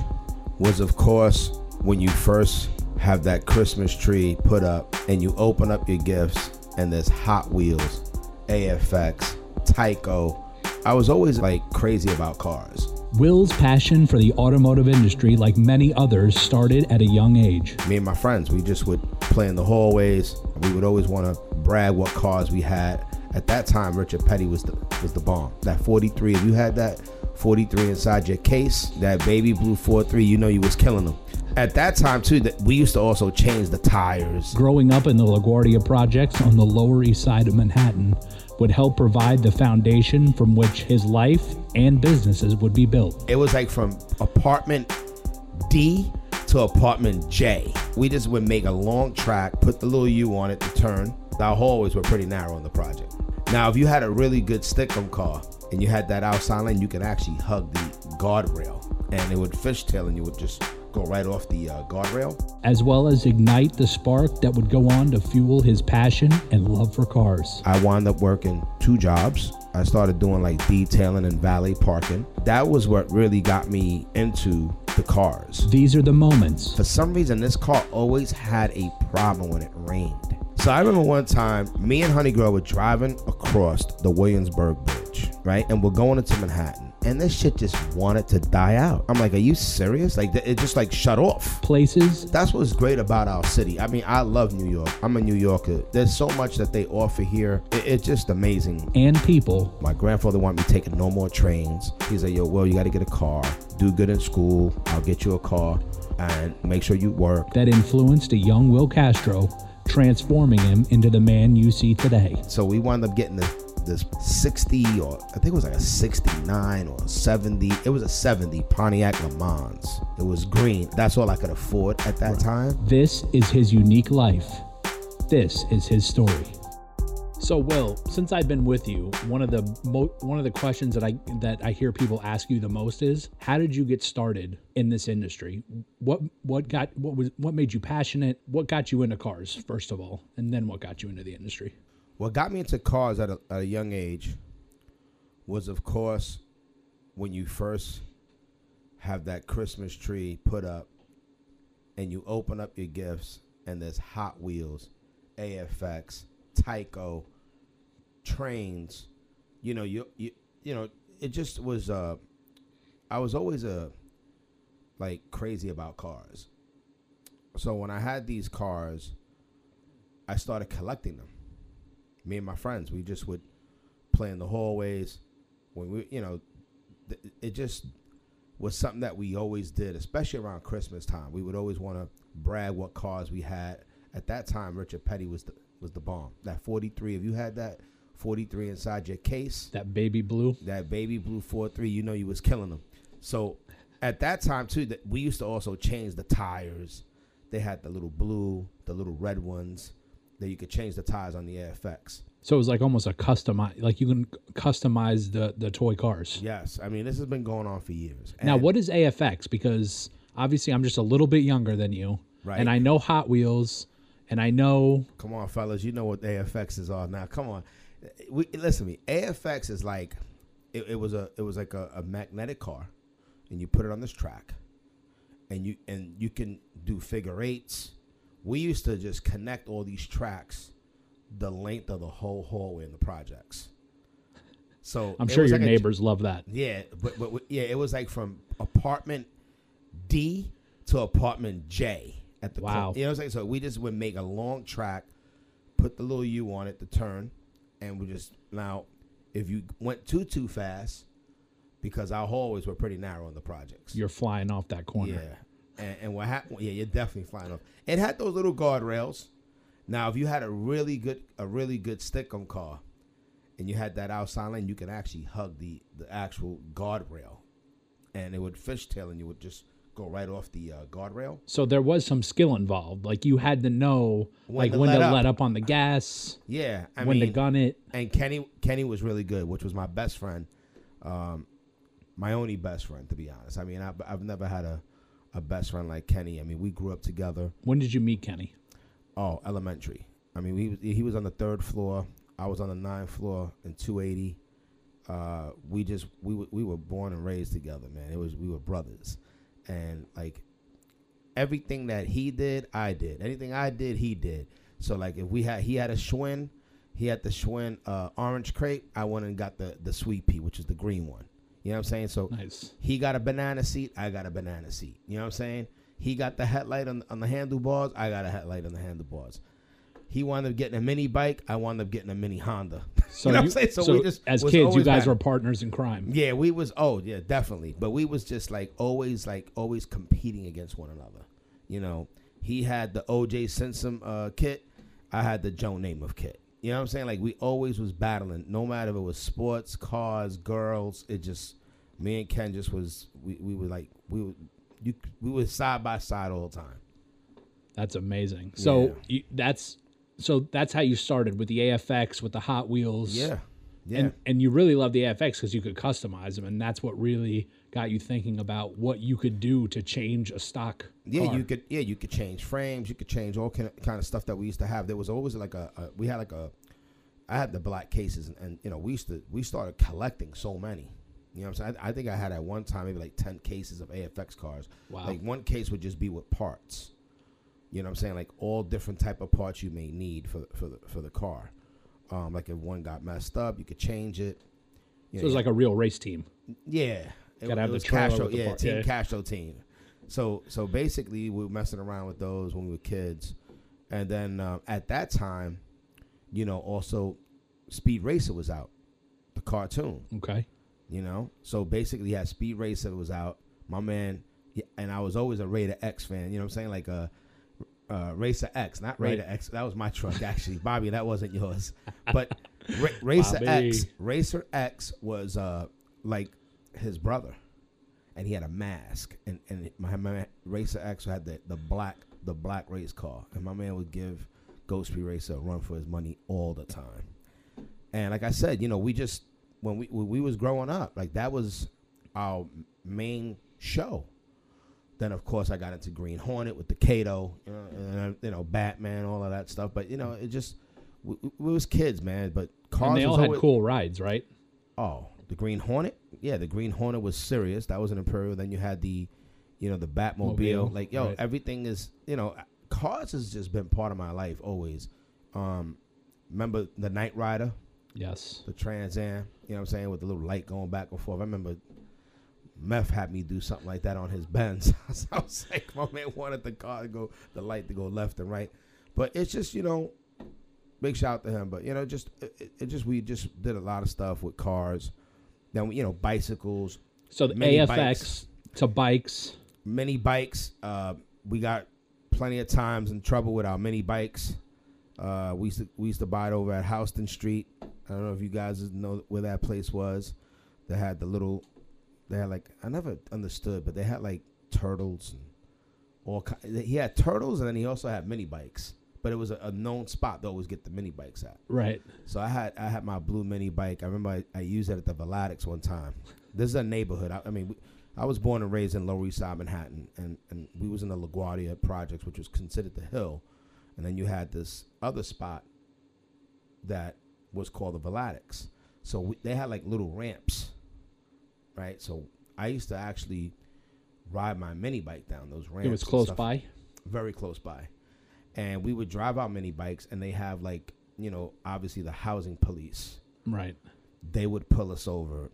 was, of course, when you first have that Christmas tree put up and you open up your gifts and there's Hot Wheels, AFX, Tyco. I was always like crazy about cars. Will's passion for the automotive industry, like many others, started at a young age. Me and my friends, we just would play in the hallways. We would always want to brag what cars we had. At that time, Richard Petty was the was the bomb. That 43, if you had that 43 inside your case, that baby blue 43, you know you was killing them. At that time too, that we used to also change the tires. Growing up in the LaGuardia projects on the Lower East Side of Manhattan would help provide the foundation from which his life and businesses would be built. It was like from apartment D to apartment J. We just would make a long track, put the little U on it to turn. Our hallways were pretty narrow in the project. Now, if you had a really good stickum car and you had that outside lane, you could actually hug the guardrail. and it would fishtail and you would just go right off the uh, guardrail. as well as ignite the spark that would go on to fuel his passion and love for cars. I wound up working two jobs. I started doing like detailing and valet parking. That was what really got me into the cars. These are the moments For some reason, this car always had a problem when it rained. So I remember one time, me and Honey Girl were driving across the Williamsburg Bridge, right? And we're going into Manhattan. And this shit just wanted to die out. I'm like, are you serious? Like, it just like shut off. places That's what's great about our city. I mean, I love New York. I'm a New Yorker. There's so much that they offer here. It- it's just amazing. and people My grandfather wanted me taking no more trains. He's like, yo, well, you got to get a car. Do good in school. I'll get you a car and make sure you work. that influenced a young Will Castro, transforming him into the man you see today. So we wound up getting this, this 60 or I think it was like a 69 or 70. It was a 70 Pontiac Le Mans. It was green. That's all I could afford at that time. This is his unique life. This is his story. So, Will, since I've been with you, one of the mo- one of the questions that I that I hear people ask you the most is, how did you get started in this industry? What what got what was what made you passionate? What got you into cars first of all, and then what got you into the industry? What got me into cars at a, at a young age was, of course, when you first have that Christmas tree put up and you open up your gifts and there's Hot Wheels, AFX, Tyco, trains. You know, you you you know, it just was. Uh, I was always a like crazy about cars. So when I had these cars, I started collecting them me and my friends we just would play in the hallways. When we you know th- it just was something that we always did especially around christmas time. We would always want to brag what cars we had. At that time richard petty was the was the bomb. That 43 if you had that 43 inside your case. That baby blue. that baby blue 43 you know you was killing them so at that time too that we used to also change the tires. They had the little blue the little red ones that you could change the tires on the AFX. So it was like almost a customize, like you can customize the the toy cars. Yes, I mean this has been going on for years. Now, what is AFX? Because obviously, I'm just a little bit younger than you, Right. and I know Hot Wheels, and I know Come on, fellas, you know what AFX is all now. Come on, we listen to me. AFX is like it, it was a it was like a, a magnetic car, and you put it on this track, and you and you can do figure eights. We used to just connect all these tracks, the length of the whole hallway in the projects. So I'm sure your like a- neighbors love that. Yeah, but, but yeah, it was like from apartment D to apartment J at the Wow. You know what I'm saying? So we just would make a long track, put the little U on it to turn, and we just now if you went too too fast, because our hallways were pretty narrow in the projects. You're flying off that corner. Yeah, and, and what happened? Yeah, you're definitely flying off. It had those little guardrails. Now, if you had a really good a really good stick-on car, and you had that outside lane, you could actually hug the the actual guardrail, and it would fishtail, and you would just go right off the uh, guardrail. So there was some skill involved. Like you had to know, When like to when let to up. let up on the gas, Yeah, I when mean, to gun it. and Kenny Kenny was really good, which was my best friend, um, my only best friend to be honest. I mean, I, I've never had a a best friend like Kenny. I mean, we grew up together. When did you meet Kenny? Oh, elementary. I mean, we was- he was on the third floor. I was on the ninth floor in 280. Uh, we just we were, we were born and raised together, man. It was we were brothers, and like everything that he did, I did. Anything I did, he did. So like if we had he had a Schwinn, he had the Schwinn uh, Orange Krate. I went and got the the sweet pea, which is the green one. You know what I'm saying? So Nice. he got a banana seat. I got a banana seat. You know what I'm saying? He got the headlight on, on the handlebars. I got a headlight on the handlebars. He wound up getting a mini bike. I wound up getting a mini Honda. [LAUGHS] So you know what you- I'm saying? So, so we just as kids, you guys back- were partners in crime. Yeah, we was. Oh yeah, definitely. But we was just like always like always competing against one another. You know, he had the O.J. Simpson uh, kit. I had the Joe Namath kit. You know what I'm saying? Like we always was battling, no matter if it was sports, cars, girls. It just me and Ken just was. We, we were like we were you we were side by side all the time. That's amazing. So Yeah. you, that's so that's how you started with the AFX with the Hot Wheels. Yeah, Yeah. And and you really love the AFX because you could customize them, and that's what really got you thinking about what you could do to change a stock. Yeah, car. you could. Yeah, you could change frames. You could change all kind of, kind of stuff that we used to have. There was always like a, a we had like a. I had the black cases, and, and you know we used to we started collecting so many. You know what I'm saying? I, I think I had at one time maybe like ten cases of AFX cars. Wow. Like one case would just be with parts. You know what I'm saying? Like all different type of parts you may need for for the for the car. Um, like if one got messed up, you could change it. You So it was like a real race team. yeah, it, Gotta it was Castro. Yeah, part- Team yeah. Castro team. So so basically, we were messing around with those when we were kids, and then um, at that time, you know, also Speed Racer was out, the cartoon. Okay. You know, so basically, had Speed Racer was out. My man, and I was always a Raider X fan. You know what I'm saying? Like a. Uh, Racer X, not Right. Raider X. That was my truck, actually, [LAUGHS] Bobby. That wasn't yours, but Ra- [LAUGHS] Racer Bobby. X. Racer X was uh like his brother, and he had a mask. And and my man Racer X had the, the black the black race car, and my man would give Ghost Racer a run for his money all the time. And like I said, you know, we just when we when we was growing up, like that was our main show. Then of course I got into Green Hornet with the Kato, you know, and, you know Batman, all of that stuff. But you know, it just we, we was kids, man. But cars And they all had always, cool rides, right? Oh, the Green Hornet? Yeah, the Green Hornet was serious. That was an Imperial. Then you had the, you know, the Batmobile. Mobile, like, yo, right. everything is, you know, cars has just been part of my life always. Um, remember the Knight Rider, Yes. the Trans Am? You know what I'm saying? With the little light going back and forth. I remember Meth had me do something like that on his Benz. [LAUGHS] so I was like, my man wanted the car to go, the light to go left and right. But it's just, you know, big shout out to him. But you know, just it- it just we just did a lot of stuff with cars. Then you know, bicycles, So the AFX bikes. to bikes. mini bikes. Uh, we got plenty of times in trouble with our mini bikes. Uh, we used to we used to buy it over at Houston Street. I don't know if you guys know where that place was. They had the little. They had like I never understood, but they had like turtles and all. He had turtles, and then he also had mini bikes. But it was a, a known spot to always get the mini bikes at. Right. So I had I had my blue mini bike. I remember I, I used it at the Vladecks one time. This is a neighborhood. I, I mean, we, I was born and raised in Lower East Side, Manhattan, and, and we was in the LaGuardia projects, which was considered the hill. And then you had this other spot that was called the Vladecks. So we, they had like little ramps, right? So I used to actually ride my mini bike down those ramps. It was close by. very close by. And we would drive out mini bikes, and they have like, you know, obviously the housing police. Right. They would pull us over,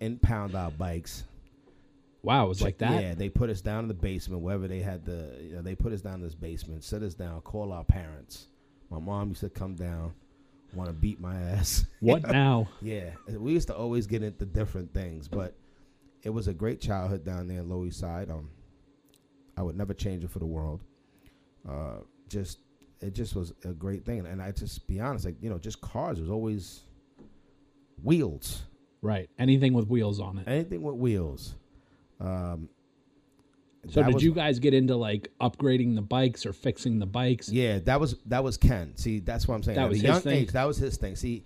impound our bikes. Wow, it was like that. Yeah, they put us down in the basement, wherever they had the, you know, they put us down in this basement, sit us down, call our parents. My mom used to come down, want to beat my ass. [LAUGHS] What now? Yeah, we used to always get into different things, but it was a great childhood down there in Lower East Side. Um, I would never change it for the world. Uh, just it just was a great thing, and I just be honest, like you know, just cars was always wheels, Right. Anything with wheels on it. anything with wheels. Um, So did was- you guys get into like upgrading the bikes or fixing the bikes? Yeah, that was that was Ken. See, that's what I'm saying. That At was young thing? age, that was his thing. See,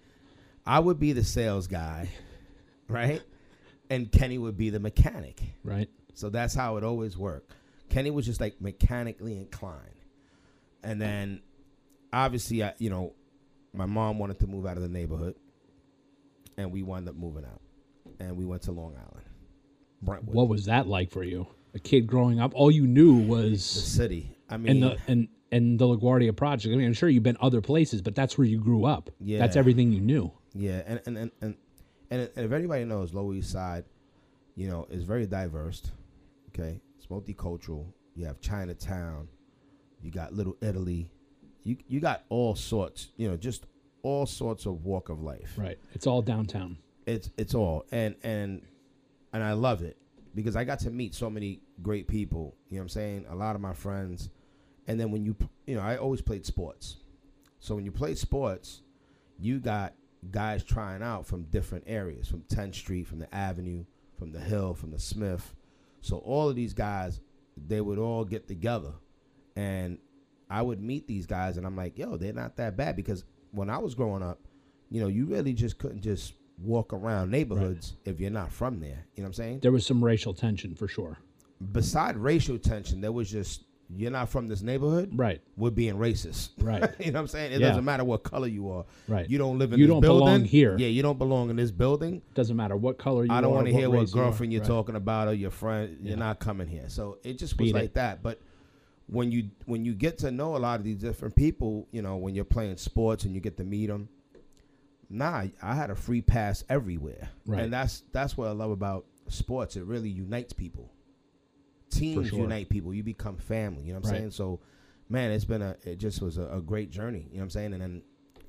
I would be the sales guy, [LAUGHS] right? And Kenny would be the mechanic. Right. So that's how it always worked. Kenny was just like mechanically inclined. And then obviously I, you know, my mom wanted to move out of the neighborhood and we wound up moving out. And we went to Long Island. Brentwood. What was that like for you? A kid growing up, all you knew was the city. I mean and the and and the LaGuardia project. I mean, I'm sure you've been other places, but that's where you grew up. Yeah. That's everything you knew. Yeah, and and and and, and if anybody knows, Lower East Side, you know, is very diverse. Okay, it's multicultural. You have Chinatown, you got Little Italy, you you got all sorts. You know, just all sorts of walk of life. Right. It's all downtown. It's it's all and and and I love it because I got to meet so many great people. You know what I'm saying? A lot of my friends, and then when you you know I always played sports, so when you play sports, you got guys trying out from different areas, from 10th Street, from the Avenue, from the Hill, from the Smith. So all of these guys, they would all get together, and I would meet these guys, and I'm like, yo, they're not that bad because when I was growing up, you know, you really just couldn't just walk around neighborhoods if you're not from there. You know what I'm saying? There was some racial tension for sure. Beside racial tension, there was just you're not from this neighborhood. Right. We're being racist. Right. [LAUGHS] you know what I'm saying? It Yeah. doesn't matter what color you are. Right. You don't live in You this don't building. belong here. Yeah, you don't belong in this building. Doesn't matter what color you are. I don't want to hear what race you are. girlfriend you're Right. talking about or your friend. You're Yeah. not coming here. So it just was Beat like it. that. But when you when you get to know a lot of these different people, you know, when you're playing sports and you get to meet them, nah, I had a free pass everywhere, Right. and that's that's what I love about sports. It really unites people. Teams sure. unite people. You become family. You know what I'm Right. saying? So, man, it's been a it just was a, a great journey. You know what I'm saying? And then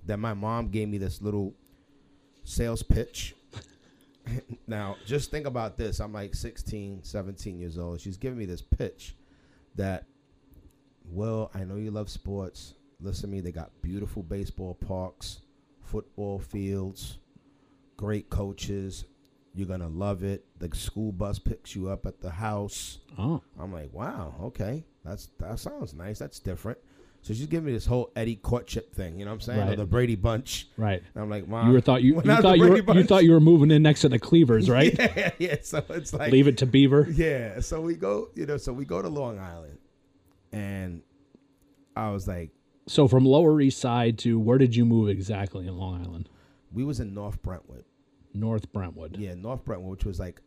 then my mom gave me this little sales pitch. [LAUGHS] now, just think about this. I'm like 16, 17 years old. She's giving me this pitch that, well, I know you love sports. Listen to me. They got beautiful baseball parks, football fields, great coaches. You're going to love it. The school bus picks you up at the house. Oh, I'm like, wow, okay, that's that sounds nice. That's different. So she's giving me this whole Eddie courtship thing. You know what I'm saying? Or the Brady Bunch. right. And I'm like, mom, You were thought you, [LAUGHS] you thought you were you thought you were moving in next to the Cleavers, [LAUGHS] right? Yeah, yeah. So it's like Leave it to Beaver. Yeah. So we go, you know, so we go to Long Island, and I was like, So from Lower East Side to where did you move exactly in Long Island? we was in North Brentwood. North Brentwood. Yeah, North Brentwood, which was like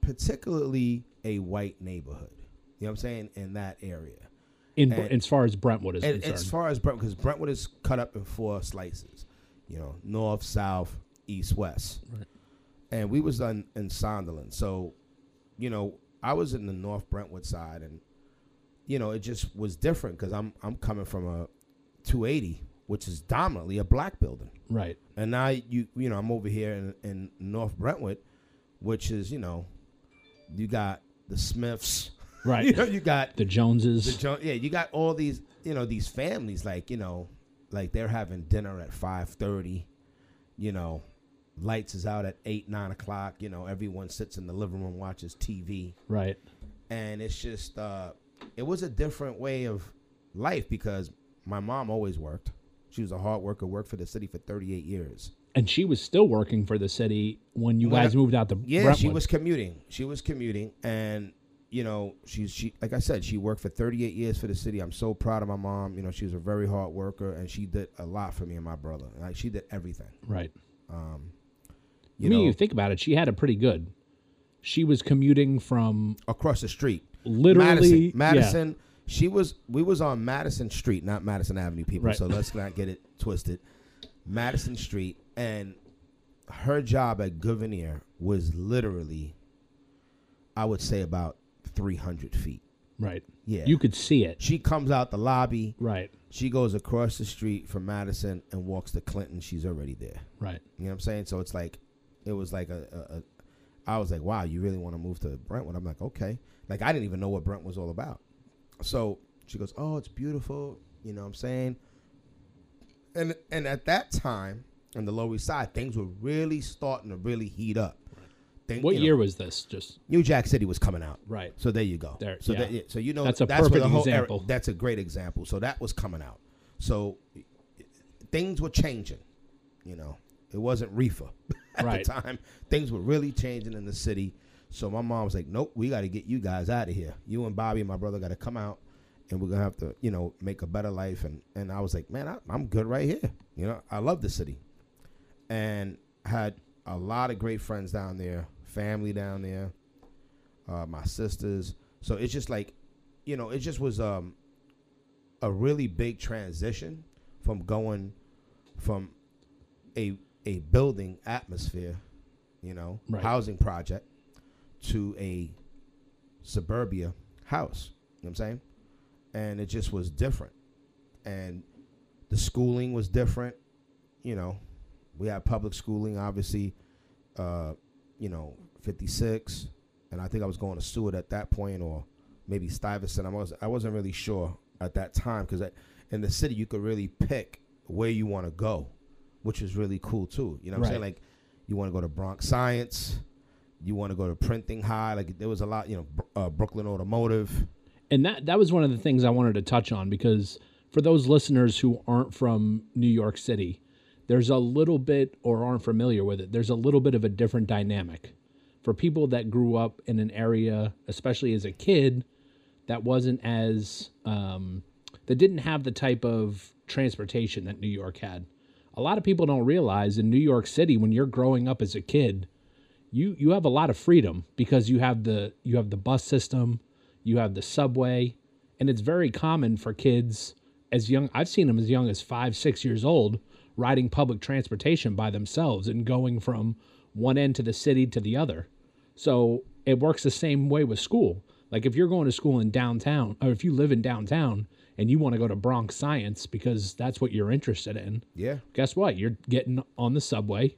particularly a white neighborhood. You know what I'm saying? In that area. In And- as far as Brentwood is And concerned. as far as Brentwood, because Brentwood is cut up in four slices, you know, north, south, east, west. Right. And we was on in Sunderland, so you know, I was in the North Brentwood side, and you know, it just was different because I'm I'm coming from a 280, which is dominantly a black building, right. and now you you know I'm over here in, in North Brentwood, which is you know, you got the Smiths, [LAUGHS] Right. you know, you got the Joneses. the jo- yeah, you got all these, you know, these families like, you know, like they're having dinner at five thirty, you know, lights is out at eight, nine o'clock, you know, everyone sits in the living room, watches TV. right. And it's just uh it was a different way of life because my mom always worked. She was a hard worker, worked for the city for thirty eight years. And she was still working for the city when you When guys I- moved out to Yeah, Brentwood. she was commuting. She was commuting, and you know, she's she like I said, she worked for 38 years for the city. I'm so proud of my mom. You know, she was a very hard worker, and she did a lot for me and my brother. Like she did everything. right. Um, I you mean, know, you think about it, she had it pretty good. She was commuting from across the street, literally Madison. Madison. She was. We was on Madison Street, not Madison Avenue, people. Right. So let's not get it twisted. Madison Street, and her job at Gouverneur was literally, I would say, about 300 feet. Right. Yeah. You could see it. She comes out the lobby. Right. She goes across the street from Madison and walks to Clinton. She's already there. Right. You know what I'm saying? So it's like, it was like a I was like, wow, you really want to move to Brentwood? I'm like, okay. Like I didn't even know what Brent was all about. So she goes, oh, it's beautiful. You know what I'm saying? And and at that time, on the Lower East Side, things were really starting to really heat up. Thing- What you know, year was this? Just New Jack City was coming out. right. So there you go. There- so yeah. that, so you know That's a the perfect whole era- example. that's a great example. So that was coming out. So things were changing. You know, it wasn't reefer [LAUGHS] at Right. the time. Things were really changing in the city. So my mom was like, "Nope, we got to get you guys out of here. You and Bobby and my brother got to come out, and we're gonna have to, you know, make a better life." And and I was like, "Man, I, I'm good right here. You know, I love the city." And had a lot of great friends down there, family down there, uh, my sisters. So it's just like, you know, it just was um, a really big transition from going from a a building atmosphere, you know, Right. housing project to a suburbia house. You know what I'm saying? And it just was different. And the schooling was different. You know, we had public schooling, obviously, uh, you know, 56. And I think I was going to Stewart at that point or maybe Stuyvesant. I, was, I wasn't really sure at that time because in the city, you could really pick where you want to go, which was really cool too. You know what I'm saying? Like, you want to go to Bronx Science, you want to go to Printing High. Like, there was a lot, you know, uh, Brooklyn Automotive. And that that was one of the things I wanted to touch on because for those listeners who aren't from New York City, there's a little bit or aren't familiar with it. There's a little bit of a different dynamic for people that grew up in an area, especially as a kid, that wasn't as um, that didn't have the type of transportation that New York had. A lot of people don't realize in New York City when you're growing up as a kid, you you have a lot of freedom because you have the you have the bus system, you have the subway, and it's very common for kids as young I've seen them as young as 5 6 years old riding public transportation by themselves and going from one end to the city to the other. So it works the same way with school. Like if you're going to school in downtown, or if you live in downtown and you want to go to Bronx Science because that's what you're interested in, Yeah. guess what? You're getting on the subway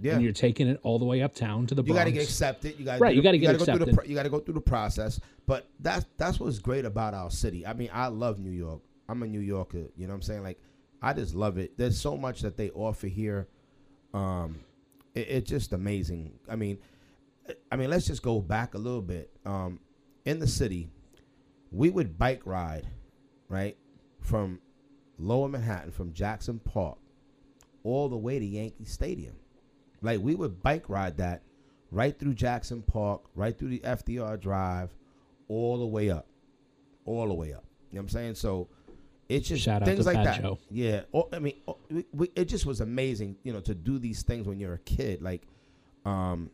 Yeah. and you're taking it all the way uptown to the Bronx. you got to get accepted. You got Right, you gotta get Go through the, accepted. you got to go through the process. But that's that's what's great about our city. I mean, I love New York. I'm a New Yorker. You know what I'm saying? Like, I just love it. There's so much that they offer here. Um, it, it's just amazing. I mean, I mean, let's just go back a little bit. Um, in the city, we would bike ride, right, from Lower Manhattan, from Jackson Park, all the way to Yankee Stadium. Like we would bike ride that right through Jackson Park, right through the FDR Drive, all the way up, all the way up. You know what I'm saying? So it's just Shout out things to like that. Joe. Yeah. Oh, I mean, oh, we, we, it just was amazing, you know, to do these things when you're a kid. Like, um,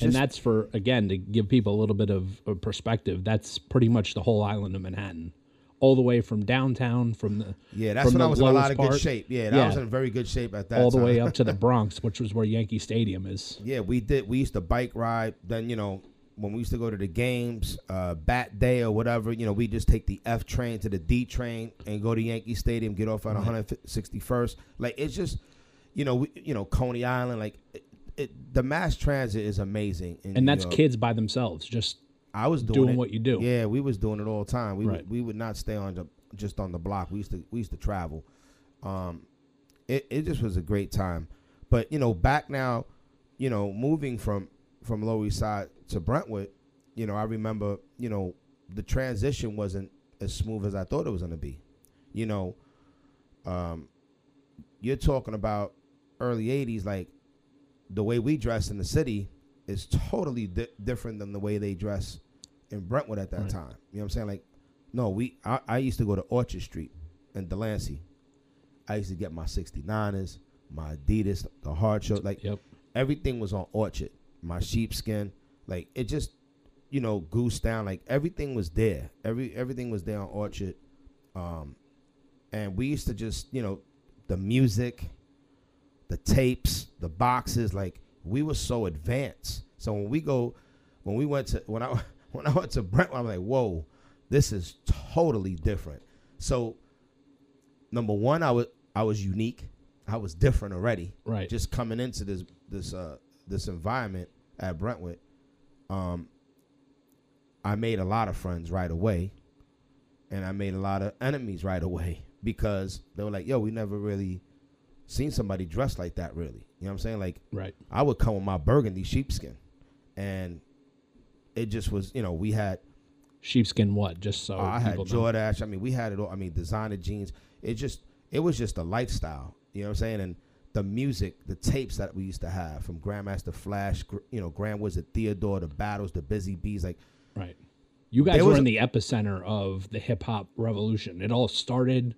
and that's for again to give people a little bit of, of perspective. That's pretty much the whole island of Manhattan, all the way from downtown, from the yeah, that's when I was in a lot of part, good shape. Yeah, that Yeah. was in very good shape at that all the time. way up to the [LAUGHS] Bronx, which was where Yankee Stadium is. Yeah, we did. We used to bike ride. Then you know when we used to go to the games, uh, Bat Day or whatever. You know, we just take the F train to the D train and go to Yankee Stadium, get off on 161st. Like it's just, you know, we, you know Coney Island. Like it, it, the mass transit is amazing. And New that's York. kids by themselves, just I was doing, doing what you do. Yeah, we was doing it all the time. We Right. would, we would not stay on the just on the block. We used to we used to travel. Um, it it just was a great time. But you know, back now, you know, moving from from Lower East Side to Brentwood, you know, I remember, you know, the transition wasn't as smooth as I thought it was going to be. You know, um, you're talking about early '80s, like the way we dress in the city is totally di- different than the way they dress in Brentwood at that Right. time. You know what I'm saying? Like, no, we I, I used to go to Orchard Street in Delancey. I used to get my 69ers, my Adidas, the hard shirt, like yep. everything was on Orchard. My sheepskin, like it just, you know, goose down. Like everything was there. Every everything was there on Orchard. Um, and we used to just, you know, the music, the tapes, the boxes. Like we were so advanced. So when we go, when we went to when I [LAUGHS] when I went to Brentwood, I'm like, whoa, this is totally different. So number one, I was I was unique. I was different already. Right. Just coming into this this uh this environment at Brentwood, um, I made a lot of friends right away, and I made a lot of enemies right away [LAUGHS] because they were like, "Yo, we never really seen somebody dressed like that." Really, you know what I'm saying? Like, Right. I would come with my burgundy sheepskin, and it just was, you know, we had Sheepskin what? Just so Oh, I had. Jordache. I mean, we had it all. I mean, designer jeans. It just, it was just a lifestyle. You know what I'm saying? And the music, the tapes that we used to have from Grandmaster Flash, gr- you know, Grand Wizard Theodore, the battles, the Busy Bees, like Right. You guys were in the epicenter of the hip hop revolution. It all started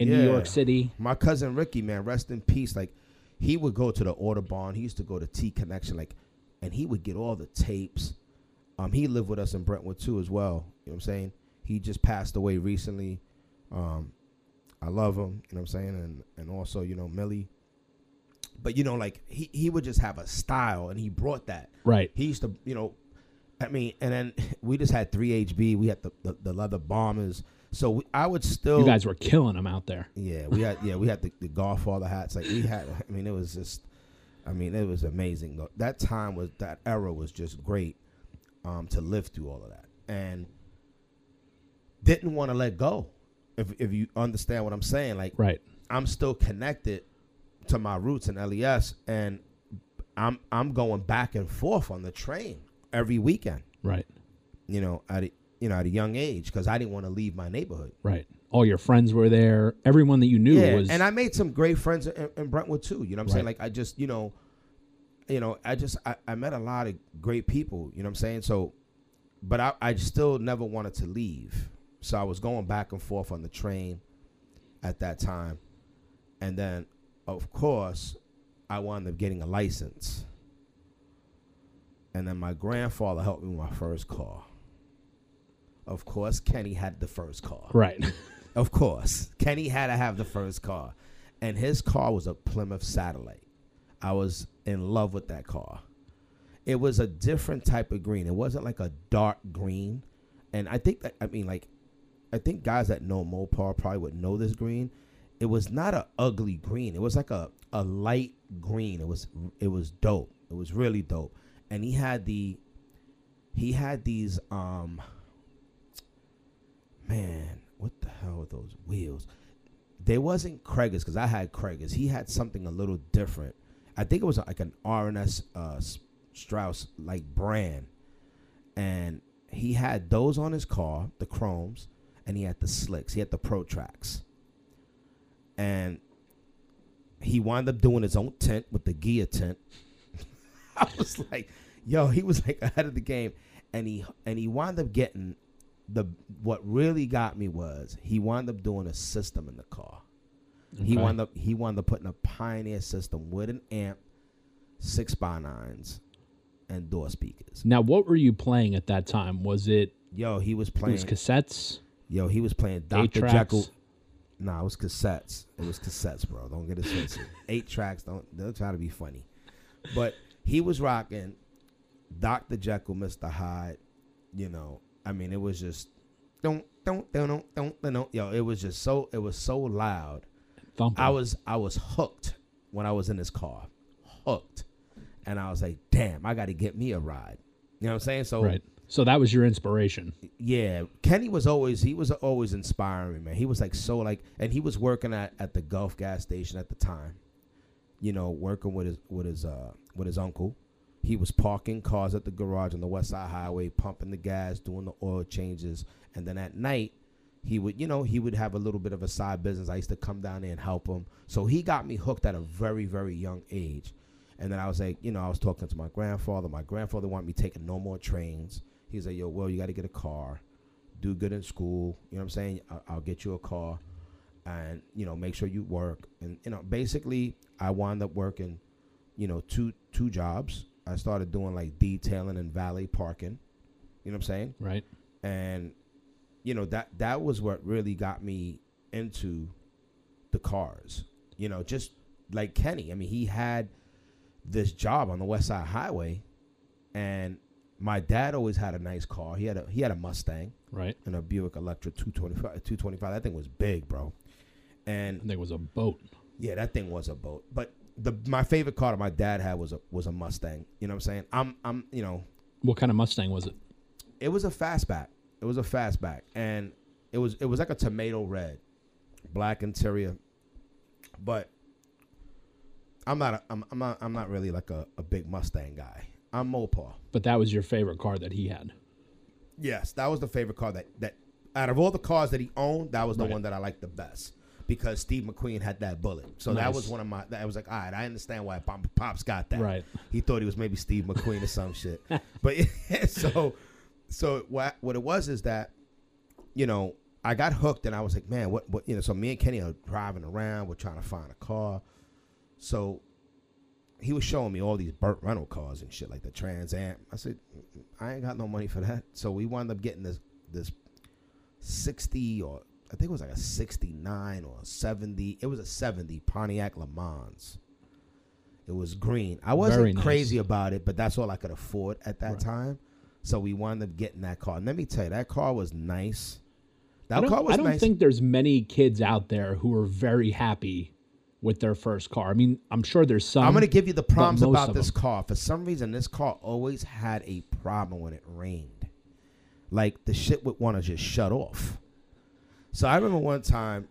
in New York City. My cousin Ricky, man, rest in peace. Like he would go to the Audubon. He used to go to T Connection, like, and he would get all the tapes. Um, he lived with us in Brentwood too, as well. You know what I'm saying? He just passed away recently. Um, I love him. You know what I'm saying? And and also, you know, Millie. But you know, like he he would just have a style, and he brought that. Right. He used to, you know, I mean, and then [LAUGHS] we just had 3HB. We had the the, the leather bombers. So we, I would still. You guys were killing them out there. Yeah, we had yeah we had the, the Godfather hats. Like we had, I mean, it was just, I mean, it was amazing. That time was that era was just great, um, to live through all of that, and didn't want to let go. If if you understand what I'm saying, like Right. I'm still connected to my roots in LES, and I'm I'm going back and forth on the train every weekend. Right. You know, at you know at a young age because I didn't want to leave my neighborhood. Right. all your friends were there. Everyone that you knew yeah, was and I made some great friends in, in Brentwood too. You know what I'm saying? Right. Like I just, you know, you know, I just I, I met a lot of great people. You know what I'm saying? So, but I I still never wanted to leave. So I was going back and forth on the train at that time, and then of course I wound up getting a license. And then my grandfather helped me with my first car. Of course, Kenny had the first car. right. [LAUGHS] Of course. Kenny had to have the first car. And his car was a Plymouth Satellite. I was in love with that car. It was a different type of green. It wasn't like a dark green. And I think that I mean like I think guys that know Mopar probably would know this green. It was not a ugly green. It was like a, a light green. It was it was dope. It was really dope. And he had the he had these um man, what the hell are those wheels? They wasn't Cragars because I had Cragars. He had something a little different. I think it was like an RNS uh, Strauss like brand, and he had those on his car, the chromes, and he had the slicks. He had the Pro Tracks, and he wound up doing his own tent with the gear tent. [LAUGHS] I was like, yo, he was like ahead of the game, and he and he wound up getting the what really got me was he wound up doing a system in the car. He Okay. wound up he wound up putting a Pioneer system with an amp, six by nines, and door speakers. Now, what were you playing at that time? Was it, Yo, he was it playing. was cassettes? yo, he was playing Doctor? Jekyll. Nah, it was cassettes. It was cassettes, bro. Don't get it twisted. [LAUGHS] Eight tracks. Don't don't try to be funny. But he was rocking Doctor Jekyll, Mister Hyde. You know, I mean, it was just don't don't don't don't don't don't. Yo, it was just so it was so loud. Thumping. I was I was hooked when I was in his car, hooked, and I was like, damn, I got to get me a ride. You know what I'm saying? So right. So that was your inspiration. yeah, Kenny was always he was always inspiring me, man. He was like so like, and he was working at, at the Gulf gas station at the time. You know, working with his with his uh with his uncle. He was parking cars at the garage on the West Side Highway, pumping the gas, doing the oil changes, and then at night he would you know he would have a little bit of a side business. I used to come down there and help him. So he got me hooked at a very very young age. And then I was like, you know, I was talking to my grandfather. My grandfather wanted me taking no more trains. He's like, yo, well, you got to get a car, do good in school. You know what I'm saying? I'll, I'll get you a car, and you know, make sure you work. And you know, basically, I wound up working, you know, two two jobs. I started doing like detailing and valet parking. You know what I'm saying? Right. and you know that that was what really got me into the cars you know just like kenny i mean he had this job on the west side highway and my dad always had a nice car he had a he had a mustang Right. and a buick electra 225 225 that thing was big bro and think it was a boat. yeah, that thing was a boat. But the my favorite car that my dad had was a was a Mustang. You know what I'm saying? I'm I'm you know What kind of Mustang was it? it was a fastback. It was a fastback, and it was it was like a tomato red, black interior. But I'm not a, I'm, I'm not I'm not really like a, a big Mustang guy. I'm Mopar. But that was your favorite car that he had. Yes, that was the favorite car that that out of all the cars that he owned, that was the Right. one that I liked the best because Steve McQueen had that bullet. So that was one of my. That was like, all right, I understand why Pop, Pops got that. Right. He thought he was maybe Steve McQueen or some shit. [LAUGHS] But [LAUGHS] so, so what what it was is that, you know, I got hooked and I was like, man, what what you know? So me and Kenny are driving around. We're trying to find a car. So he was showing me all these burnt rental cars and shit like the Trans Am. I said, mm, mm, I ain't got no money for that. So we wound up getting this this sixty or I think it was like a sixty nine or a seventy. It was a seventy Pontiac Le Mans. It was green. I wasn't nice. crazy about it, but that's all I could afford at that time. So we wound up getting that car. And let me tell you, that car was nice. That I car was nice. I don't nice. think there's many kids out there who are very happy with their first car. I mean, I'm sure there's some. I'm going to give you the problems about this them- car. For some reason, this car always had a problem when it rained. Like the shit would want to just shut off. So I remember one time,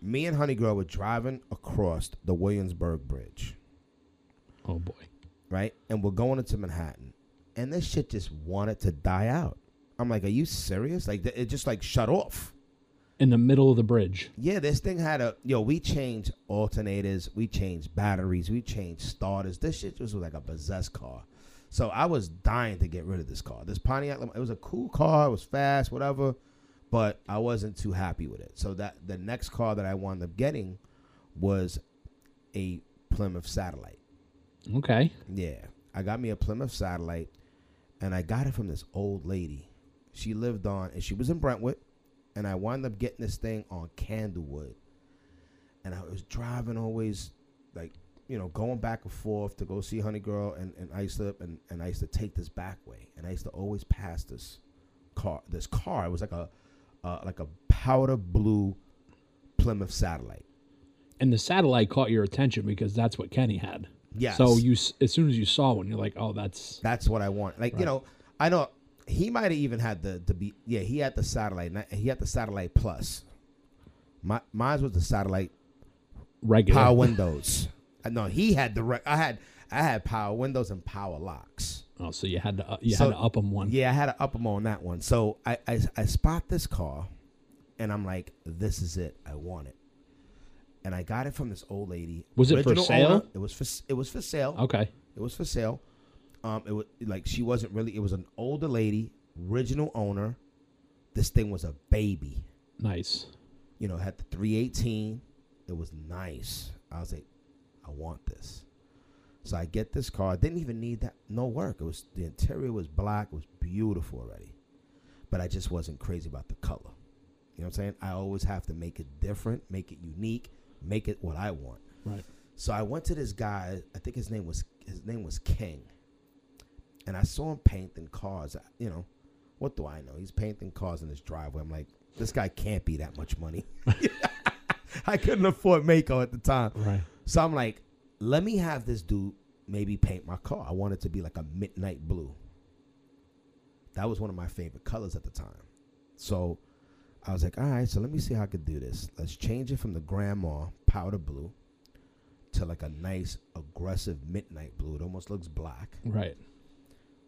me and Honey Girl were driving across the Williamsburg Bridge, Oh boy. right? And we're going into Manhattan, and this shit just wanted to die out. I'm like, are you serious? Like it just like shut off. in the middle of the bridge. Yeah, this thing had a yo. We changed alternators, we changed batteries, we changed starters. This shit was like a possessed car. So I was dying to get rid of this car. This Pontiac, it was a cool car. It was fast, whatever, but I wasn't too happy with it. So that the next car that I wound up getting was a Plymouth Satellite. Okay. Yeah, I got me a Plymouth Satellite, and I got it from this old lady. She lived on, and she was in Brentwood, and I wound up getting this thing on Candlewood, and I was driving always, like you know, going back and forth to go see Honey Girl, and, and I used to and, and I used to take this back way, and I used to always pass this car. This car, it was like a uh, like a powder blue Plymouth Satellite. And the satellite caught your attention because that's what Kenny had. Yeah. So you, as soon as you saw one, you're like, oh, that's That's what I want. Like you know, I know he might have even had the the be yeah he had the satellite. He had the satellite plus. My mine was the satellite regular. power [LAUGHS] windows. Uh, No, he had the rec- I had I had power windows and power locks. Oh, so you had to uh, you So- had to up them one. Yeah, I had to up them on that one. So I, I I spot this car, and I'm like, this is it. I want it. And I got it from this old lady. Was it for sale? owner. It was for it was for sale. Okay. It was for sale. Um, it was like she wasn't really. It was an older lady, original owner. This thing was a baby. Nice. You know, had the 318. It was nice. I was like, I want this. So I get this car. Didn't even need that. No work. It was the interior was black. It was beautiful already, but I just wasn't crazy about the color. You know what I'm saying? I always have to make it different, make it unique, make it what I want. Right. So I went to this guy. I think his name was his name was King, and I saw him painting cars. You know, what do I know? He's painting cars in his driveway. I'm like, this guy can't be that much money. [LAUGHS] I couldn't afford Maaco at the time, Right. so I'm like, let me have this dude maybe paint my car. I want it to be like a midnight blue. That was one of my favorite colors at the time. So I was like, all right, so let me see how I could do this. Let's change it from the grandma powder blue to like a nice aggressive midnight blue. It almost looks black. Right.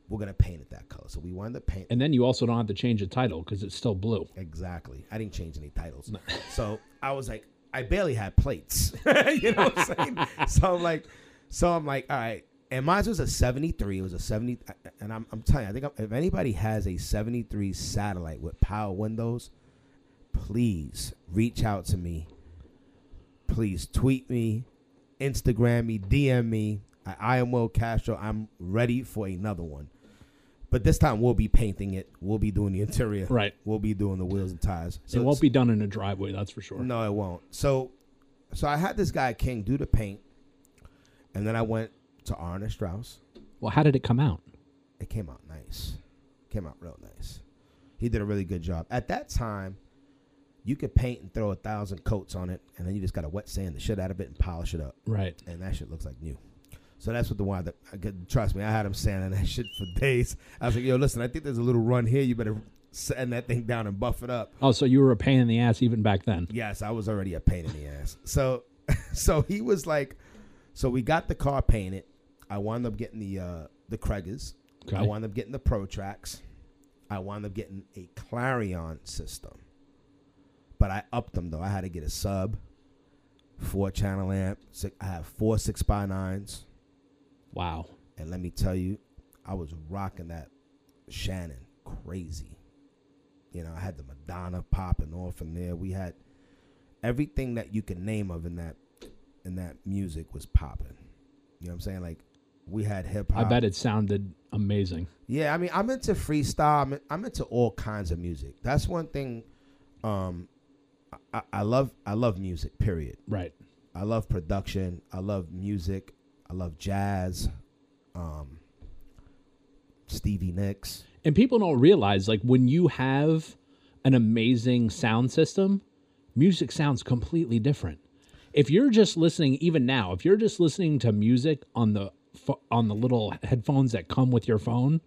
We're gonna paint it that color. So we wound up painting And then you also don't have to change the title because it's still blue. Exactly. I didn't change any titles. So I was like, I barely had plates. [LAUGHS] you know what I'm saying? so I'm like, so I'm like, all right. And mine was a 73. It was a 70. And I'm, I'm telling you, I think I'm, if anybody has a 73 satellite with power windows, please reach out to me. Please tweet me, Instagram me, DM me. I, I am Will Castro. I'm ready for another one. But this time we'll be painting it. We'll be doing the interior. Right. We'll be doing the wheels and tires. it won't be done in a driveway, that's for sure. No, it won't. So, so I had this guy King do the paint, and then I went to Arne Strauss. Well, how did it come out? It came out nice. Came out real nice. He did a really good job. At that time, you could paint and throw a thousand coats on it, and then you just got to wet sand the shit out of it and polish it up, Right. and that shit looks like new. So that's what the one that I could trust me. I had him sanding that [LAUGHS] shit for days. I was like, "Yo, listen, I think there's a little run here. You better sand that thing down and buff it up." Oh, so you were a pain in the ass even back then. Yes, I was already a pain in the ass. So, [LAUGHS] so he was like, so we got the car painted. I wound up getting the uh, the Cragars. I wound up getting the Pro Tracks. I wound up getting a Clarion system. But I upped them though. I had to get a sub, four channel amp. Six, I have four six by nines, Wow. and let me tell you, I was rocking that Shannon crazy. You know, I had the Madonna popping off in there. We had everything that you can name of in that in that music was popping. You know what I'm saying? Like we had hip hop. I bet it sounded amazing. Yeah, I mean, I'm into freestyle. I'm, I'm into all kinds of music. That's one thing. Um, I, I love I love music. Period. Right. I love production. I love music. I love jazz. Um, Stevie Nicks. And people don't realize like when you have an amazing sound system, music sounds completely different. If you're just listening even now, if you're just listening to music on the on the little headphones that come with your phone,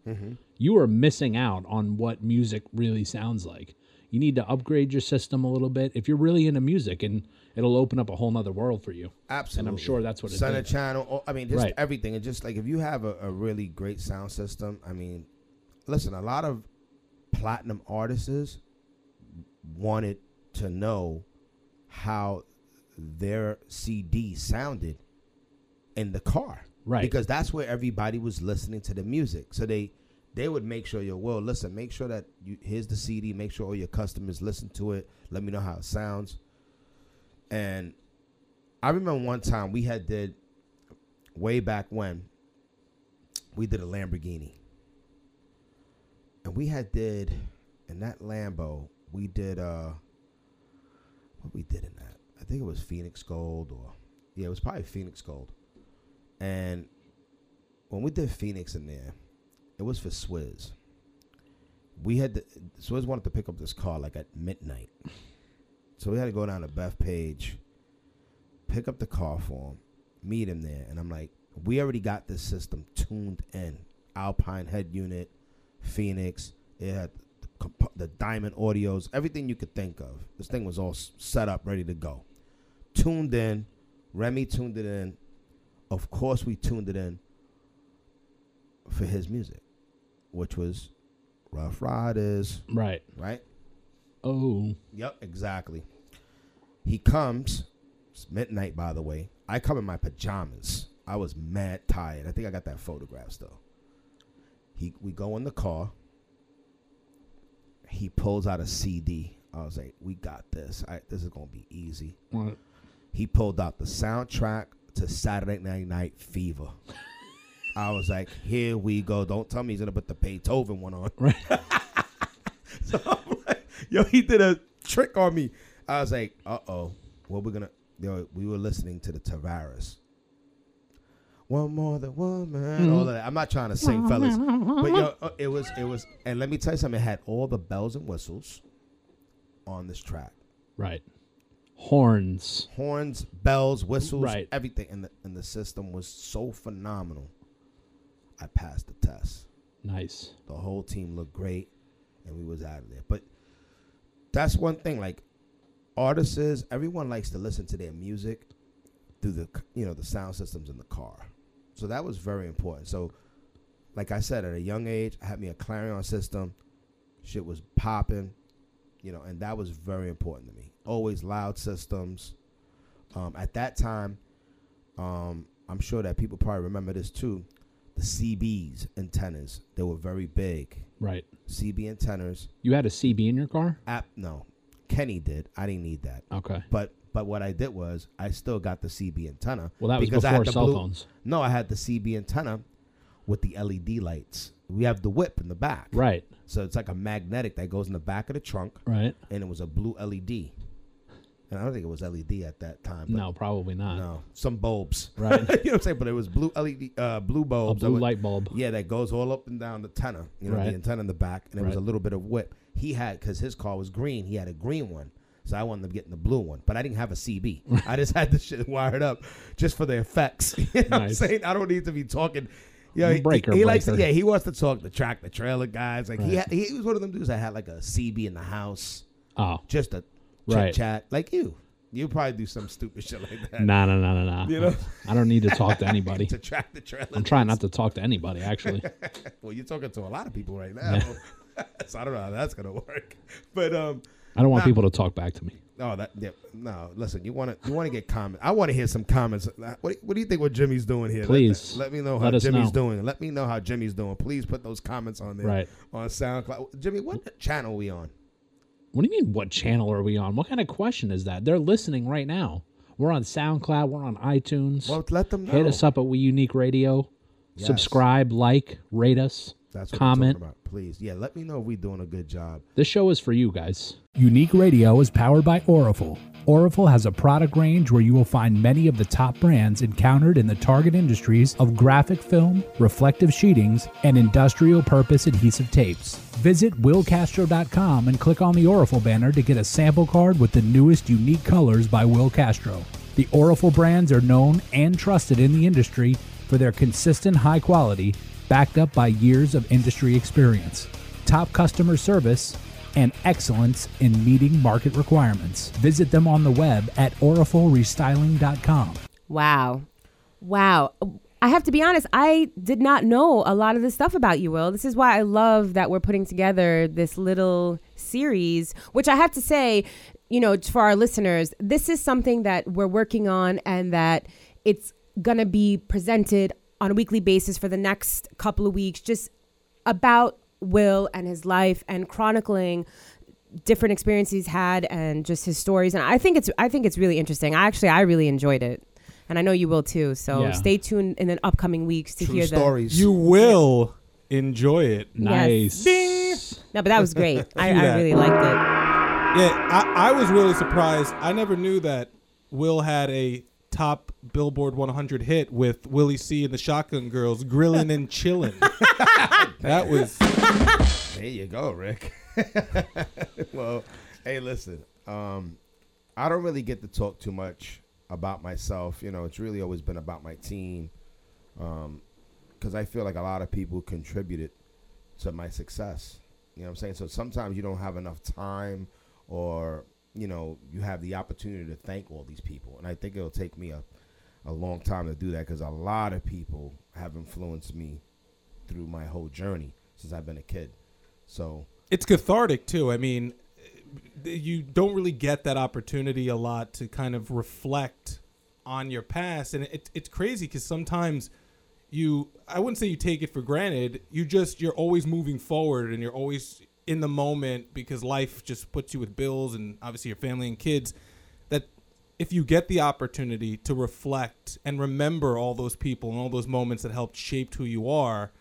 you are missing out on what music really sounds like. You need to upgrade your system a little bit if you're really into music and it'll open up a whole nother world for you. Absolutely. And I'm sure that's what it Center did. channel. I mean, just Right. everything. And just like if you have a, a really great sound system, I mean, listen, a lot of platinum artists wanted to know how their CD sounded in the car. Right. Because that's where everybody was listening to the music. So they they would make sure your well, listen, make sure that you here's the CD, make sure all your customers listen to it. Let me know how it sounds. And I remember one time we had did way back when we did a Lamborghini. And we had did in that Lambo, we did uh what we did in that. I think it was Phoenix Gold or yeah, it was probably Phoenix Gold. And when we did Phoenix in there, it was for Swizz. We had to, Swizz wanted to pick up this car like at midnight. So we had to go down to Bethpage, pick up the car for him, meet him there, and I'm like, we already got this system tuned in. Alpine head unit, Phoenix. It had the, the diamond audios, everything you could think of. This thing was all set up, ready to go. Tuned in. Remy tuned it in. Of course, we tuned it in for his music, which was Ruff Ryders, Right. right? Oh. Yep, exactly. He comes. It's midnight, by the way. I come in my pajamas. I was mad tired. I think I got that photograph still. He, we go in the car. He pulls out a CD. I was like, "We got this. I, this is gonna be easy." What? He pulled out the soundtrack to Saturday Night Night Fever. I was like, "Here we go." Don't tell me he's gonna put the Beethoven one on. Right. [LAUGHS] So I'm like, yo, he did a trick on me. I was like, uh oh, what we're gonna? Yo, we were listening to the Tavares. One more than one man. All of that. I'm not trying to sing, fellas, but yo, uh, it was, it was, and let me tell you something. It had all the bells and whistles on this track. Right. Horns. Horns, bells, whistles, Right. everything, and the and the system was so phenomenal. I passed the test. Nice. The whole team looked great, and we was out of there. But that's one thing. Like artists, is everyone likes to listen to their music through the you know the sound systems in the car. So that was very important. So, like I said, at a young age, I had me a Clarion system. Shit was popping, you know, and that was very important to me. Always loud systems. Um, at that time, um, I'm sure that people probably remember this too. The CBs antennas, they were very big. Right. CB antennas. You had a CB in your car? App, no, Kenny did. I didn't need that. Okay. But but what I did was I still got the CB antenna. Well, that was because I before had the cell blue- phones. No, I had the CB antenna with the LED lights. We have the whip in the back. Right. So it's like a magnetic that goes in the back of the trunk, Right. and it was a blue LED. And I don't think it was LED at that time. but No, probably not. no, some bulbs. Right. [LAUGHS] you know what I'm saying? But it was blue LED, uh, blue bulbs. that blue would- light bulb. Yeah, that goes all up and down the antenna. You know, Right. the antenna in the back, and it was a little bit of whip. He had because his car was green. He had a green one, so I wanted to get in the blue one. But I didn't have a CB. I just [LAUGHS] had the shit wired up just for the effects. [LAUGHS] you know what I'm saying? I don't need to be talking. Yeah, he, Breaker, he likes to, yeah, he wants to talk the track, the trailer guys. Like he had, he was one of them dudes that had like a CB in the house, Oh. just a chit Right. chat, like you. You probably do some stupid shit like that. No, no, no, no, no. You know? [LAUGHS] I don't need to talk to anybody. to track the trailer. I'm trying not to talk to anybody, actually. Well, you're talking to a lot of people right now, [LAUGHS] so I don't know how that's gonna work. But um, I don't want Nah. people to talk back to me. no, that yeah, no. Listen, you want to you want to get comments. I want to hear some comments. What, what do you think? What Jimmy's doing here? Please. let, me know how Jimmy's know. doing. Let me know how Jimmy's doing. Please put those comments on there. Right. on SoundCloud. Jimmy, what channel are we on? What do you mean, what channel are we on? What kind of question is that? They're listening right now. We're on SoundCloud. We're on iTunes. Well, let them know. Hit us up at We Unique Radio. Yes. Subscribe, like, rate us, That's what comment. I'm talking about. Please, yeah. Let me know if we're doing a good job. This show is for you guys. Unique Radio is powered by Orafol. Orafol has a product range where you will find many of the top brands encountered in the target industries of graphic film, reflective sheetings, and industrial purpose adhesive tapes. Visit willcastro.com and click on the Orafol banner to get a sample card with the newest unique colors by Will Castro. The Orafol brands are known and trusted in the industry for their consistent high quality, backed up by years of industry experience, top customer service, and excellence in meeting market requirements. Visit them on the web at orafolrestyling.com. Wow. Wow. I have to be honest, I did not know a lot of this stuff about you, Will. This is why I love that we're putting together this little series, which I have to say, you know, for our listeners, this is something that we're working on and that it's going to be presented on a weekly basis for the next couple of weeks, just about Will and his life and chronicling different experiences he's had and just his stories. And I think it's I think it's really interesting. I actually I really enjoyed it. And I know you will too. So Yeah. stay tuned in the upcoming weeks to True hear the stories. You will enjoy it. Nice. No, but that was great. [LAUGHS] I, I really liked it. Yeah, I, I was really surprised. I never knew that Will had a top Billboard 100 hit with Willie C and the Shotgun Girls grilling and chilling. [LAUGHS] that was There you go, Rick. [LAUGHS] well, hey, listen. Um, I don't really get to talk too much about myself. You know, it's really always been about my team. Because I feel like a lot of people contributed to my success. You know what I'm saying? So sometimes you don't have enough time or, you know, you have the opportunity to thank all these people. And I think it'll take me a, a long time to do that because a lot of people have influenced me through my whole journey since I've been a kid. So it's cathartic too. I mean, eh, you don't really get that opportunity a lot to kind of reflect on your past, and it, it's crazy because sometimes you I wouldn't say you take it for granted. You just you're always moving forward, and you're always in the moment because life just puts you with bills and obviously your family and kids. That if you get the opportunity to reflect and remember all those people and all those moments that helped shape who you are,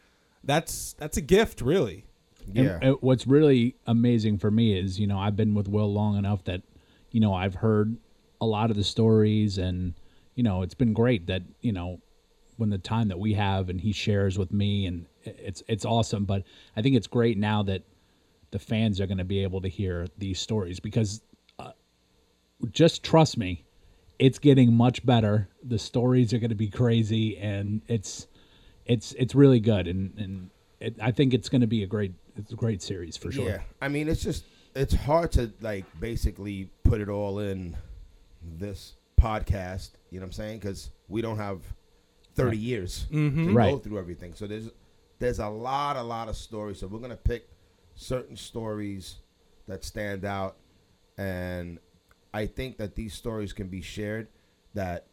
that's that's a gift, really. And, yeah, uh, what's really amazing for me is, you know, I've been with Will long enough that, you know, I've heard a lot of the stories and, you know, it's been great that, you know, when the time that we have and he shares with me and it's it's awesome, but I think it's great now that the fans are going to be able to hear these stories because uh, just trust me, it's getting much better. The stories are going to be crazy and it's it's it's really good and and it, I think it's going to be a great it's a great series for sure. Yeah, I mean, it's just it's hard to like basically put it all in this podcast. You know what I'm saying? Because we don't have 30 years to go Right. through everything. So there's there's a lot, a lot of stories. So we're gonna pick certain stories that stand out, and I think that these stories can be shared. That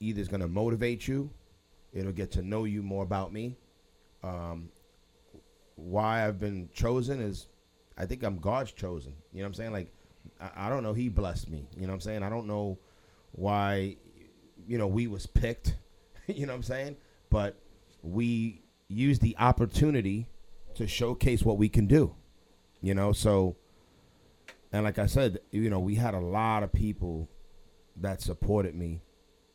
either is gonna motivate you, it'll get to know you more about me. Um, why I've been chosen is I think I'm God's chosen. You know what I'm saying? Like I, I don't know, he blessed me. You know what I'm saying? I don't know why you know we was picked, [LAUGHS] you know what I'm saying? But we use the opportunity to showcase what we can do. You know, so and like I said, you know, we had a lot of people that supported me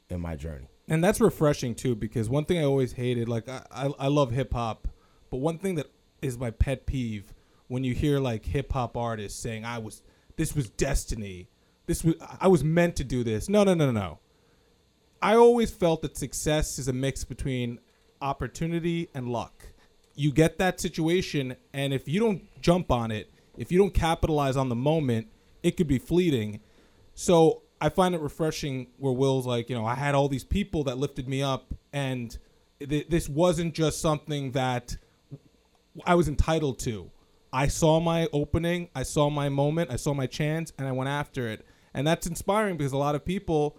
in my journey. and that's refreshing too because one thing I always hated, like I, I, I love hip hop, but one thing that is my pet peeve when you hear like hip hop artists saying I was this was destiny, this was I was meant to do this. No, no, no, no, no. I always felt that success is a mix between opportunity and luck. You get that situation, and if you don't jump on it, if you don't capitalize on the moment, it could be fleeting. So I find it refreshing where Will's like, you know, I had all these people that lifted me up, and th- this wasn't just something that I was entitled to. I saw my opening, I saw my moment, I saw my chance, and I went after it. And that's inspiring because a lot of people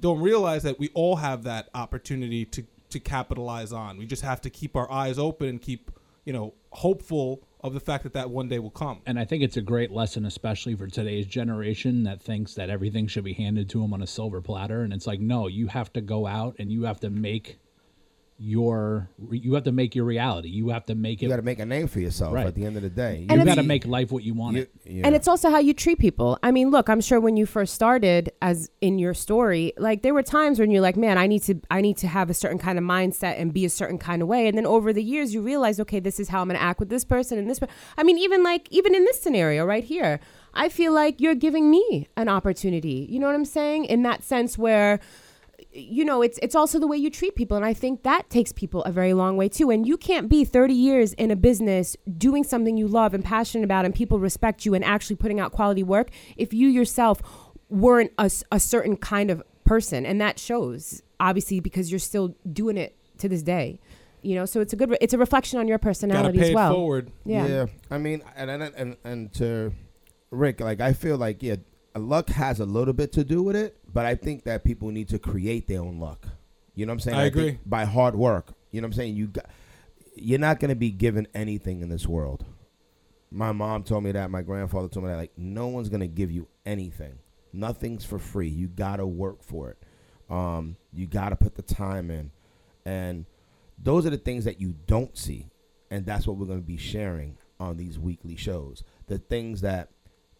don't realize that we all have that opportunity to to capitalize on. We just have to keep our eyes open and keep, you know, hopeful of the fact that that one day will come. And I think it's a great lesson, especially for today's generation that thinks that everything should be handed to them on a silver platter. And it's like, no, you have to go out and you have to make your you have to make your reality. You have to make it. You got to make a name for yourself Right. at the end of the day. you got to make life what you want You- it. yeah. And it's also how you treat people. I mean, look, I'm sure when you first started as in your story, like there were times when you're like, man, I need to I need to have a certain kind of mindset and be a certain kind of way. And then over the years you realize, okay, this is how I'm going to act with this person and this per- I mean, even like even in this scenario right here, I feel like you're giving me an opportunity. You know what I'm saying? In that sense where you know it's it's also the way you treat people and i think that takes people a very long way too and you can't be 30 years in a business doing something you love and passionate about and people respect you and actually putting out quality work if you yourself weren't a, a certain kind of person and that shows obviously because you're still doing it to this day you know so it's a good re- it's a reflection on your personality pay as well it forward. yeah. I mean, and and and and to Rick, like I feel like yeah, luck has a little bit to do with it, but I think that people need to create their own luck. You know what I'm saying? I think agree. by hard work. You know what I'm saying? You got, you're not going to be given anything in this world. My mom told me that. My grandfather told me that. Like, no one's going to give you anything. Nothing's for free. You got to work for it. Um, you got to put the time in. And those are the things that you don't see. And that's what we're going to be sharing on these weekly shows. The things that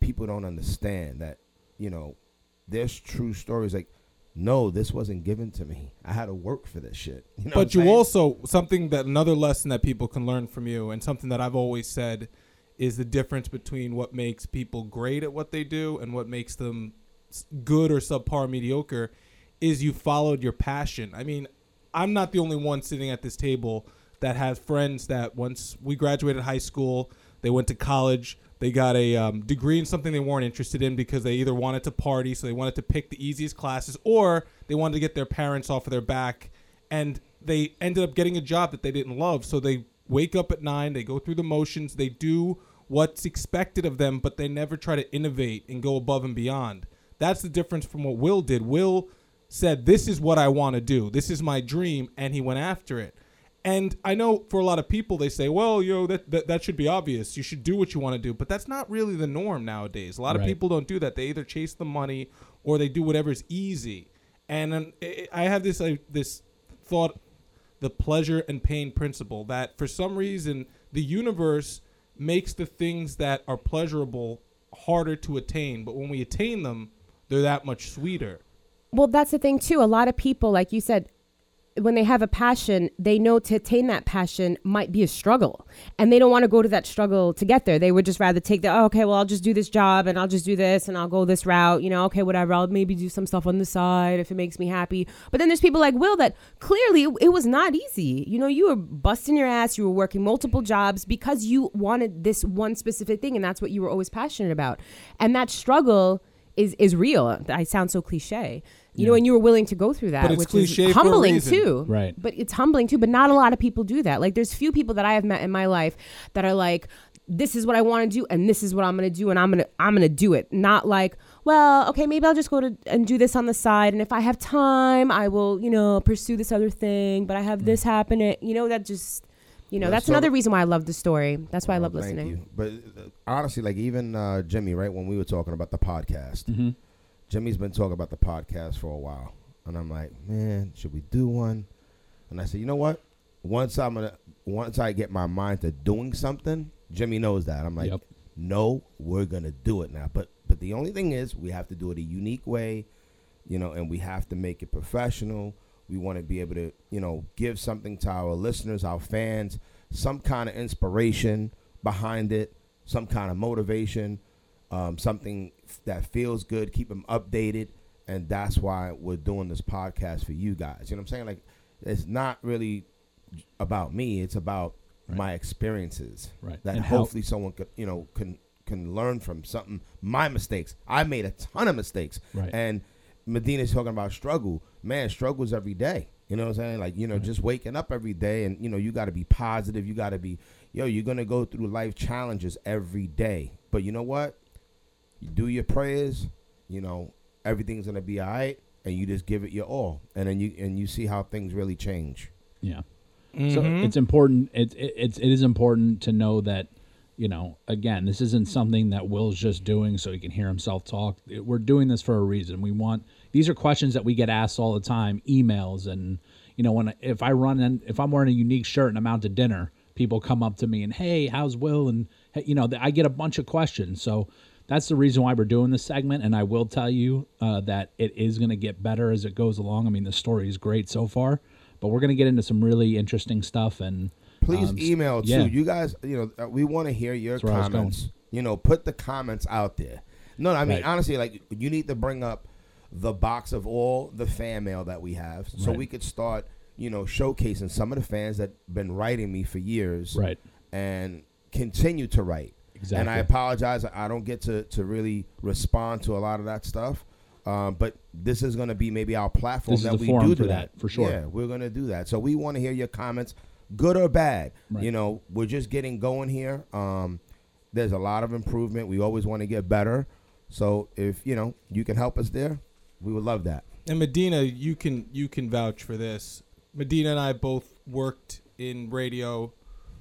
people don't understand that, you know, there's true stories like, no, this wasn't given to me. I had to work for this shit. [LAUGHS] You know but you saying? also something that another lesson that people can learn from you, and something that I've always said is the difference between what makes people great at what they do and what makes them good or subpar mediocre is you followed your passion. I mean, I'm not the only one sitting at this table that has friends that once we graduated high school, they went to college, they got a um, degree in something they weren't interested in because they either wanted to party, so they wanted to pick the easiest classes, or they wanted to get their parents off of their back, and they ended up getting a job that they didn't love. So they wake up at nine, they go through the motions, they do what's expected of them, but they never try to innovate and go above and beyond. That's the difference from what Will did. Will said, This is what I want to do. This is my dream. And he went after it. And I know for a lot of people, they say, well, yo, that, that, that should be obvious. You should do what you want to do. But that's not really the norm nowadays. A lot of Right. people don't do that. They either chase the money or they do whatever's easy. And um, I I have this, uh, this thought, the pleasure and pain principle, that for some reason, the universe makes the things that are pleasurable harder to attain. But when we attain them, they're that much sweeter. Well, that's the thing too. A lot of people, like you said, when they have a passion, they know to attain that passion might be a struggle, and they don't want to go to that struggle to get there. They would just rather take the oh, okay, well, I'll just do this job and I'll just do this and I'll go this route. You know, okay, whatever. I'll maybe do some stuff on the side if it makes me happy. But then there's people like Will that clearly it, it was not easy. You know, you were busting your ass. You were working multiple jobs because you wanted this one specific thing, and that's what you were always passionate about. And that struggle is is real. I sound so cliche. You know, and you were willing to go through that, But it's which cliche is for a humbling reason. too. Right. But it's humbling too. But not a lot of people do that. Like, there's few people that I have met in my life that are like, "This is what I want to do, and this is what I'm going to do, and I'm gonna I'm gonna do it." Not like, "Well, okay, maybe I'll just go to and do this on the side, and if I have time, I will, you know, pursue this other thing." But I have this happen. It, you know, that just, you know, Yeah, that's so- another reason why I love the story. That's why I love thank listening. you. But uh, honestly, like even uh, Jimmy, right when we were talking about the podcast, Mm-hmm. Jimmy's been talking about the podcast for a while, and I'm like, man, should we do one? And I said, you know what? Once I'm gonna, once I get my mind to doing something, Jimmy knows that. I'm like, Yep. no, we're gonna do it now. But but the only thing is, we have to do it a unique way, you know, and we have to make it professional. We want to be able to, you know, give something to our listeners, our fans, some kind of inspiration behind it, some kind of motivation, um, something that feels good, keep them updated, and that's why we're doing this podcast for you guys. You know what I'm saying? Like, it's not really about me; it's about my experiences. Right. That And hopefully someone could, you know, can can learn from something. My mistakes. I made a ton of mistakes, Right. and Madena's talking about struggle. Man, struggles every day. You know what I'm saying? Like, you know, just waking up every day and, you know, you got to be positive. You got to be, yo, you're going to go through life challenges every day. But you know what? You do your prayers, you know, everything's going to be all right. And you just give it your all. And then you, and you see how things really change. Yeah. So mm-hmm. it's important. It, it it's it is important to know that, you know, again, this isn't something that Will's just doing so he can hear himself talk. It- We're doing this for a reason. We want these are questions that we get asked all the time, emails, and you know, when if I run and if I'm wearing a unique shirt and I'm out to dinner, people come up to me and hey, how's Will? And you know, I get a bunch of questions. So that's the reason why we're doing this segment. And I will tell you uh, that it is going to get better as it goes along. I mean, the story is great so far, but we're going to get into some really interesting stuff. And Please um, email too. You guys, you know, uh, we want to hear your That's where I was going. comments. You know, put the comments out there. No, I mean Right. honestly, like you need to bring up the box of all the fan mail that we have, so Right. we could start, you know, showcasing some of the fans that been writing me for years, Right. and continue to write. And I apologize, I don't get to to really respond to a lot of that stuff. Um, but this is going to be maybe our platform This that we forum do for do that, for sure. Yeah, we're gonna do that. So we want to hear your comments, good or bad. Right. You know, we're just getting going here. Um, there's a lot of improvement. We always want to get better. So if you know you can help us there, we would love that. And Madena, you can you can vouch for this. Madena and I both worked in radio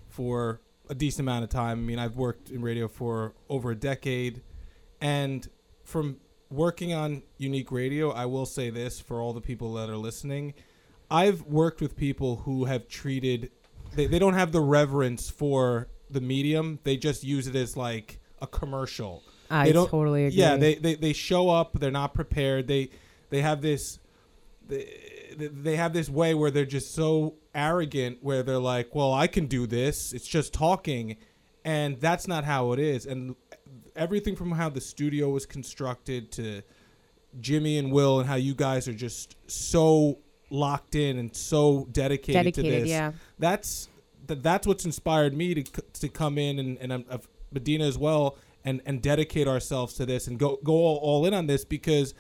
for a decent amount of time. I mean, I've worked in radio for over a decade, and from working on Unique Radio, I will say this for all the people that are listening. I've worked with people who have treated they, they don't have the reverence for the medium. They just use it as like a commercial. I they don't, totally agree. Yeah, they, they they show up. They're not prepared. They they have this they, they have this way where they're just so arrogant where they're like, "Well, I can do this. It's just talking." And that's not how it is. And everything from how the studio was constructed to Jimmy and Will and how you guys are just so locked in and so dedicated, to this. yeah. That's that, that's what's inspired me to to come in and and um, of Madena as well and and dedicate ourselves to this and go go all, all in on this because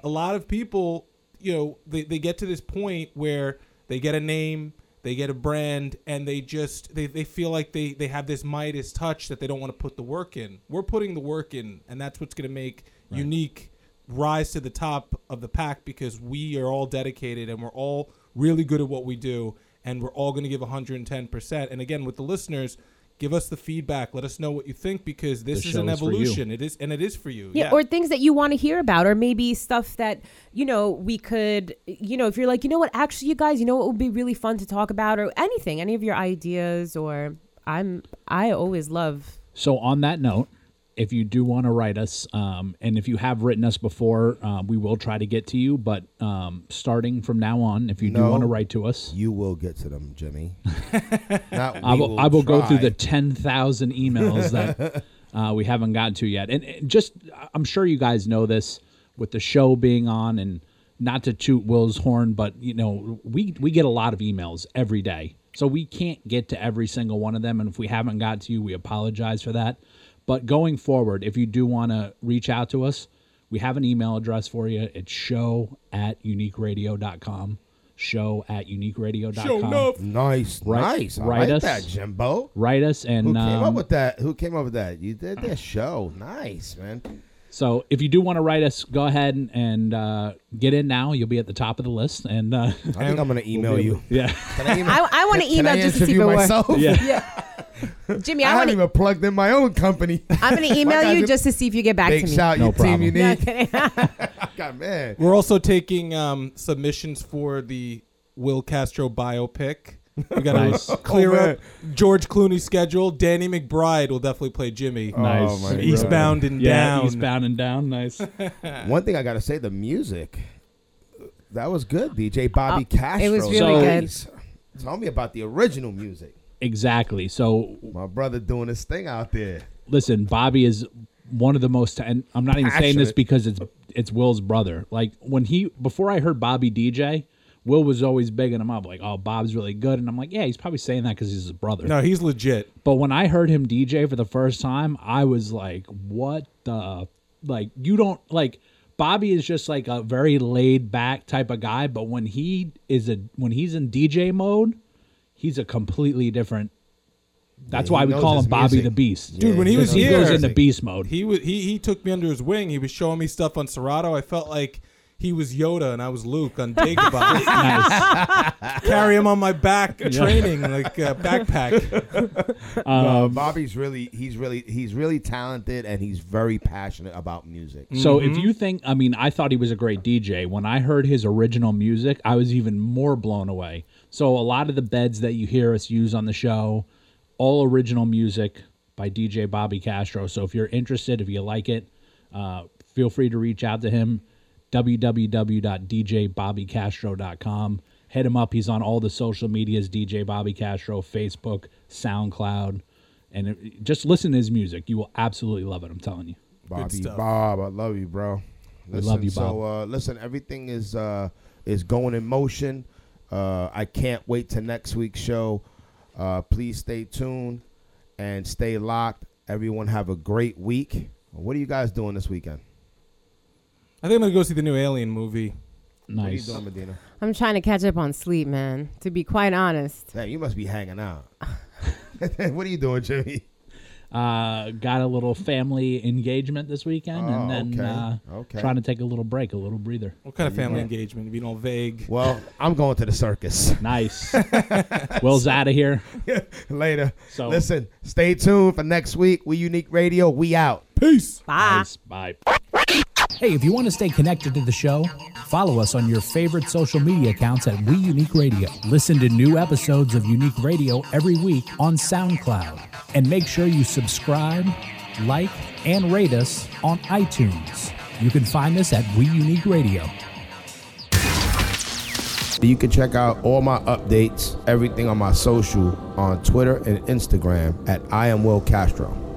a lot of people you know they, they get to this point where they get a name they get a brand and they just they, they feel like they they have this midas touch that they don't want to put the work in. We're putting the work in and that's what's going to make unique rise to the top of the pack because we are all dedicated and we're all really good at what we do and we're all going to give 110% and again with the listeners give us the feedback. Let us know what you think because this The is an show is evolution. It is and it is for you. Yeah, or things that you want to hear about, or maybe stuff that you know we could, you know, if you're like, you know what, actually, you guys, you know, what would be really fun to talk about, or anything, any of your ideas, or I'm, I always love. So on that note, if you do want to write us, um, and if you have written us before, uh, we will try to get to you. But um, starting from now on, if you do No. want to write to us, You will get to them, Jimmy. [LAUGHS] Not I we will, I will go through try. the 10,000 emails that [LAUGHS] uh, we haven't gotten to yet. And, and just, I'm sure you guys know this with the show being on and not to toot Will's horn, but you know, we, we get a lot of emails every day. So we can't get to every single one of them. And if we haven't got to you, we apologize for that. But going forward, if you do want to reach out to us, we have an email address for you. It's show at uniqueradio.com. Show at uniqueradio.com. Show enough. Nice, Right- nice. I write like us. that, Jimbo. Write us and Who came um, up with that? Who came up with that? You did that show. Nice, man. So if you do want to write us, go ahead and, and uh, get in now. You'll be at the top of the list. And uh, I think I'm gonna email [LAUGHS] we'll be you. [LAUGHS] Yeah. Can I, email, I, I want to email just to see if interview it works. myself? [LAUGHS] yeah. Jimmy, I, I haven't to. even plugged in my own company. I'm going [LAUGHS] to email you just to see if you get back Big to me. shout, No your team problem. No, unique. [LAUGHS] kidding. [LAUGHS] God, man. We're also taking um, submissions for the Will Castro biopic. We got to Nice. clear Oh, up George Clooney's schedule. Danny McBride will definitely play Jimmy. Nice. Oh, my God. Eastbound and Yeah, down. Eastbound and down. Nice. One thing I gotta say, the music. That was good, DJ Bobby Oh, Castro. it was really So- good. Tell me about the original music. Exactly. So My brother doing his thing out there. listen, Bobby is one of the most, and I'm not even saying this because it's it's Will's brother. Like when he before I heard Bobby DJ, Will was always bigging him up, like, "Oh, Bob's really good," and I'm like, "Yeah, he's probably saying that because he's his brother." no, he's legit. But when I heard him DJ for the first time, I was like, what the like you don't like Bobby is just like a very laid back type of guy, but when he is a when he's in DJ mode, he's a completely different that's Yeah, why we knows call his him Bobby music. the Beast. Dude, when he was he here, goes into beast mode. He was he he took me under his wing. He was showing me stuff on Serato. I felt like he was Yoda and I was Luke on [LAUGHS] Dagobah. nice. Carry him on my back, training like a [LAUGHS] backpack. Uh, Bobby's really, he's really, he's really talented, and he's very passionate about music. So if you think, I mean, I thought he was a great DJ. When I heard his original music, I was even more blown away. So a lot of the beds that you hear us use on the show, all original music by DJ Bobby Castro. So if you're interested, if you like it, uh, feel free to reach out to him. www.djbobbycastro.com. Hit him up. He's on all the social medias: DJ Bobby Castro, Facebook, SoundCloud, and it, just listen to his music. You will absolutely love it. I'm telling you. Bobby. Bob, I love you, bro. We love you, Bob. So, uh, listen, everything is uh, is going in motion. Uh, I can't wait to next week's show. Uh, please stay tuned and stay locked. Everyone have a great week. What are you guys doing this weekend? I think I'm gonna go see the new Alien movie. Nice. What are you doing, Madena? I'm trying to catch up on sleep, man. To be quite honest. Hey, you must be hanging out. [LAUGHS] [LAUGHS] what are you doing, Jimmy? Uh, got a little family engagement this weekend, Oh, and then okay. uh, Okay. trying to take a little break, a little breather. What kind of family engagement? Being all vague. Well, I'm going to the circus [LAUGHS] Nice. Will's out of here. [LAUGHS] later. So- listen, stay tuned for next week. We Unique Radio. We out. Peace. Bye. Nice. Bye. Hey, if you want to stay connected to the show, follow us on your favorite social media accounts at We Unique Radio. Listen to new episodes of Unique Radio every week on SoundCloud. And make sure you subscribe, like, and rate us on iTunes. You can find us at We Unique Radio. You can check out all my updates, everything on my social on Twitter and Instagram at I am Will Castro.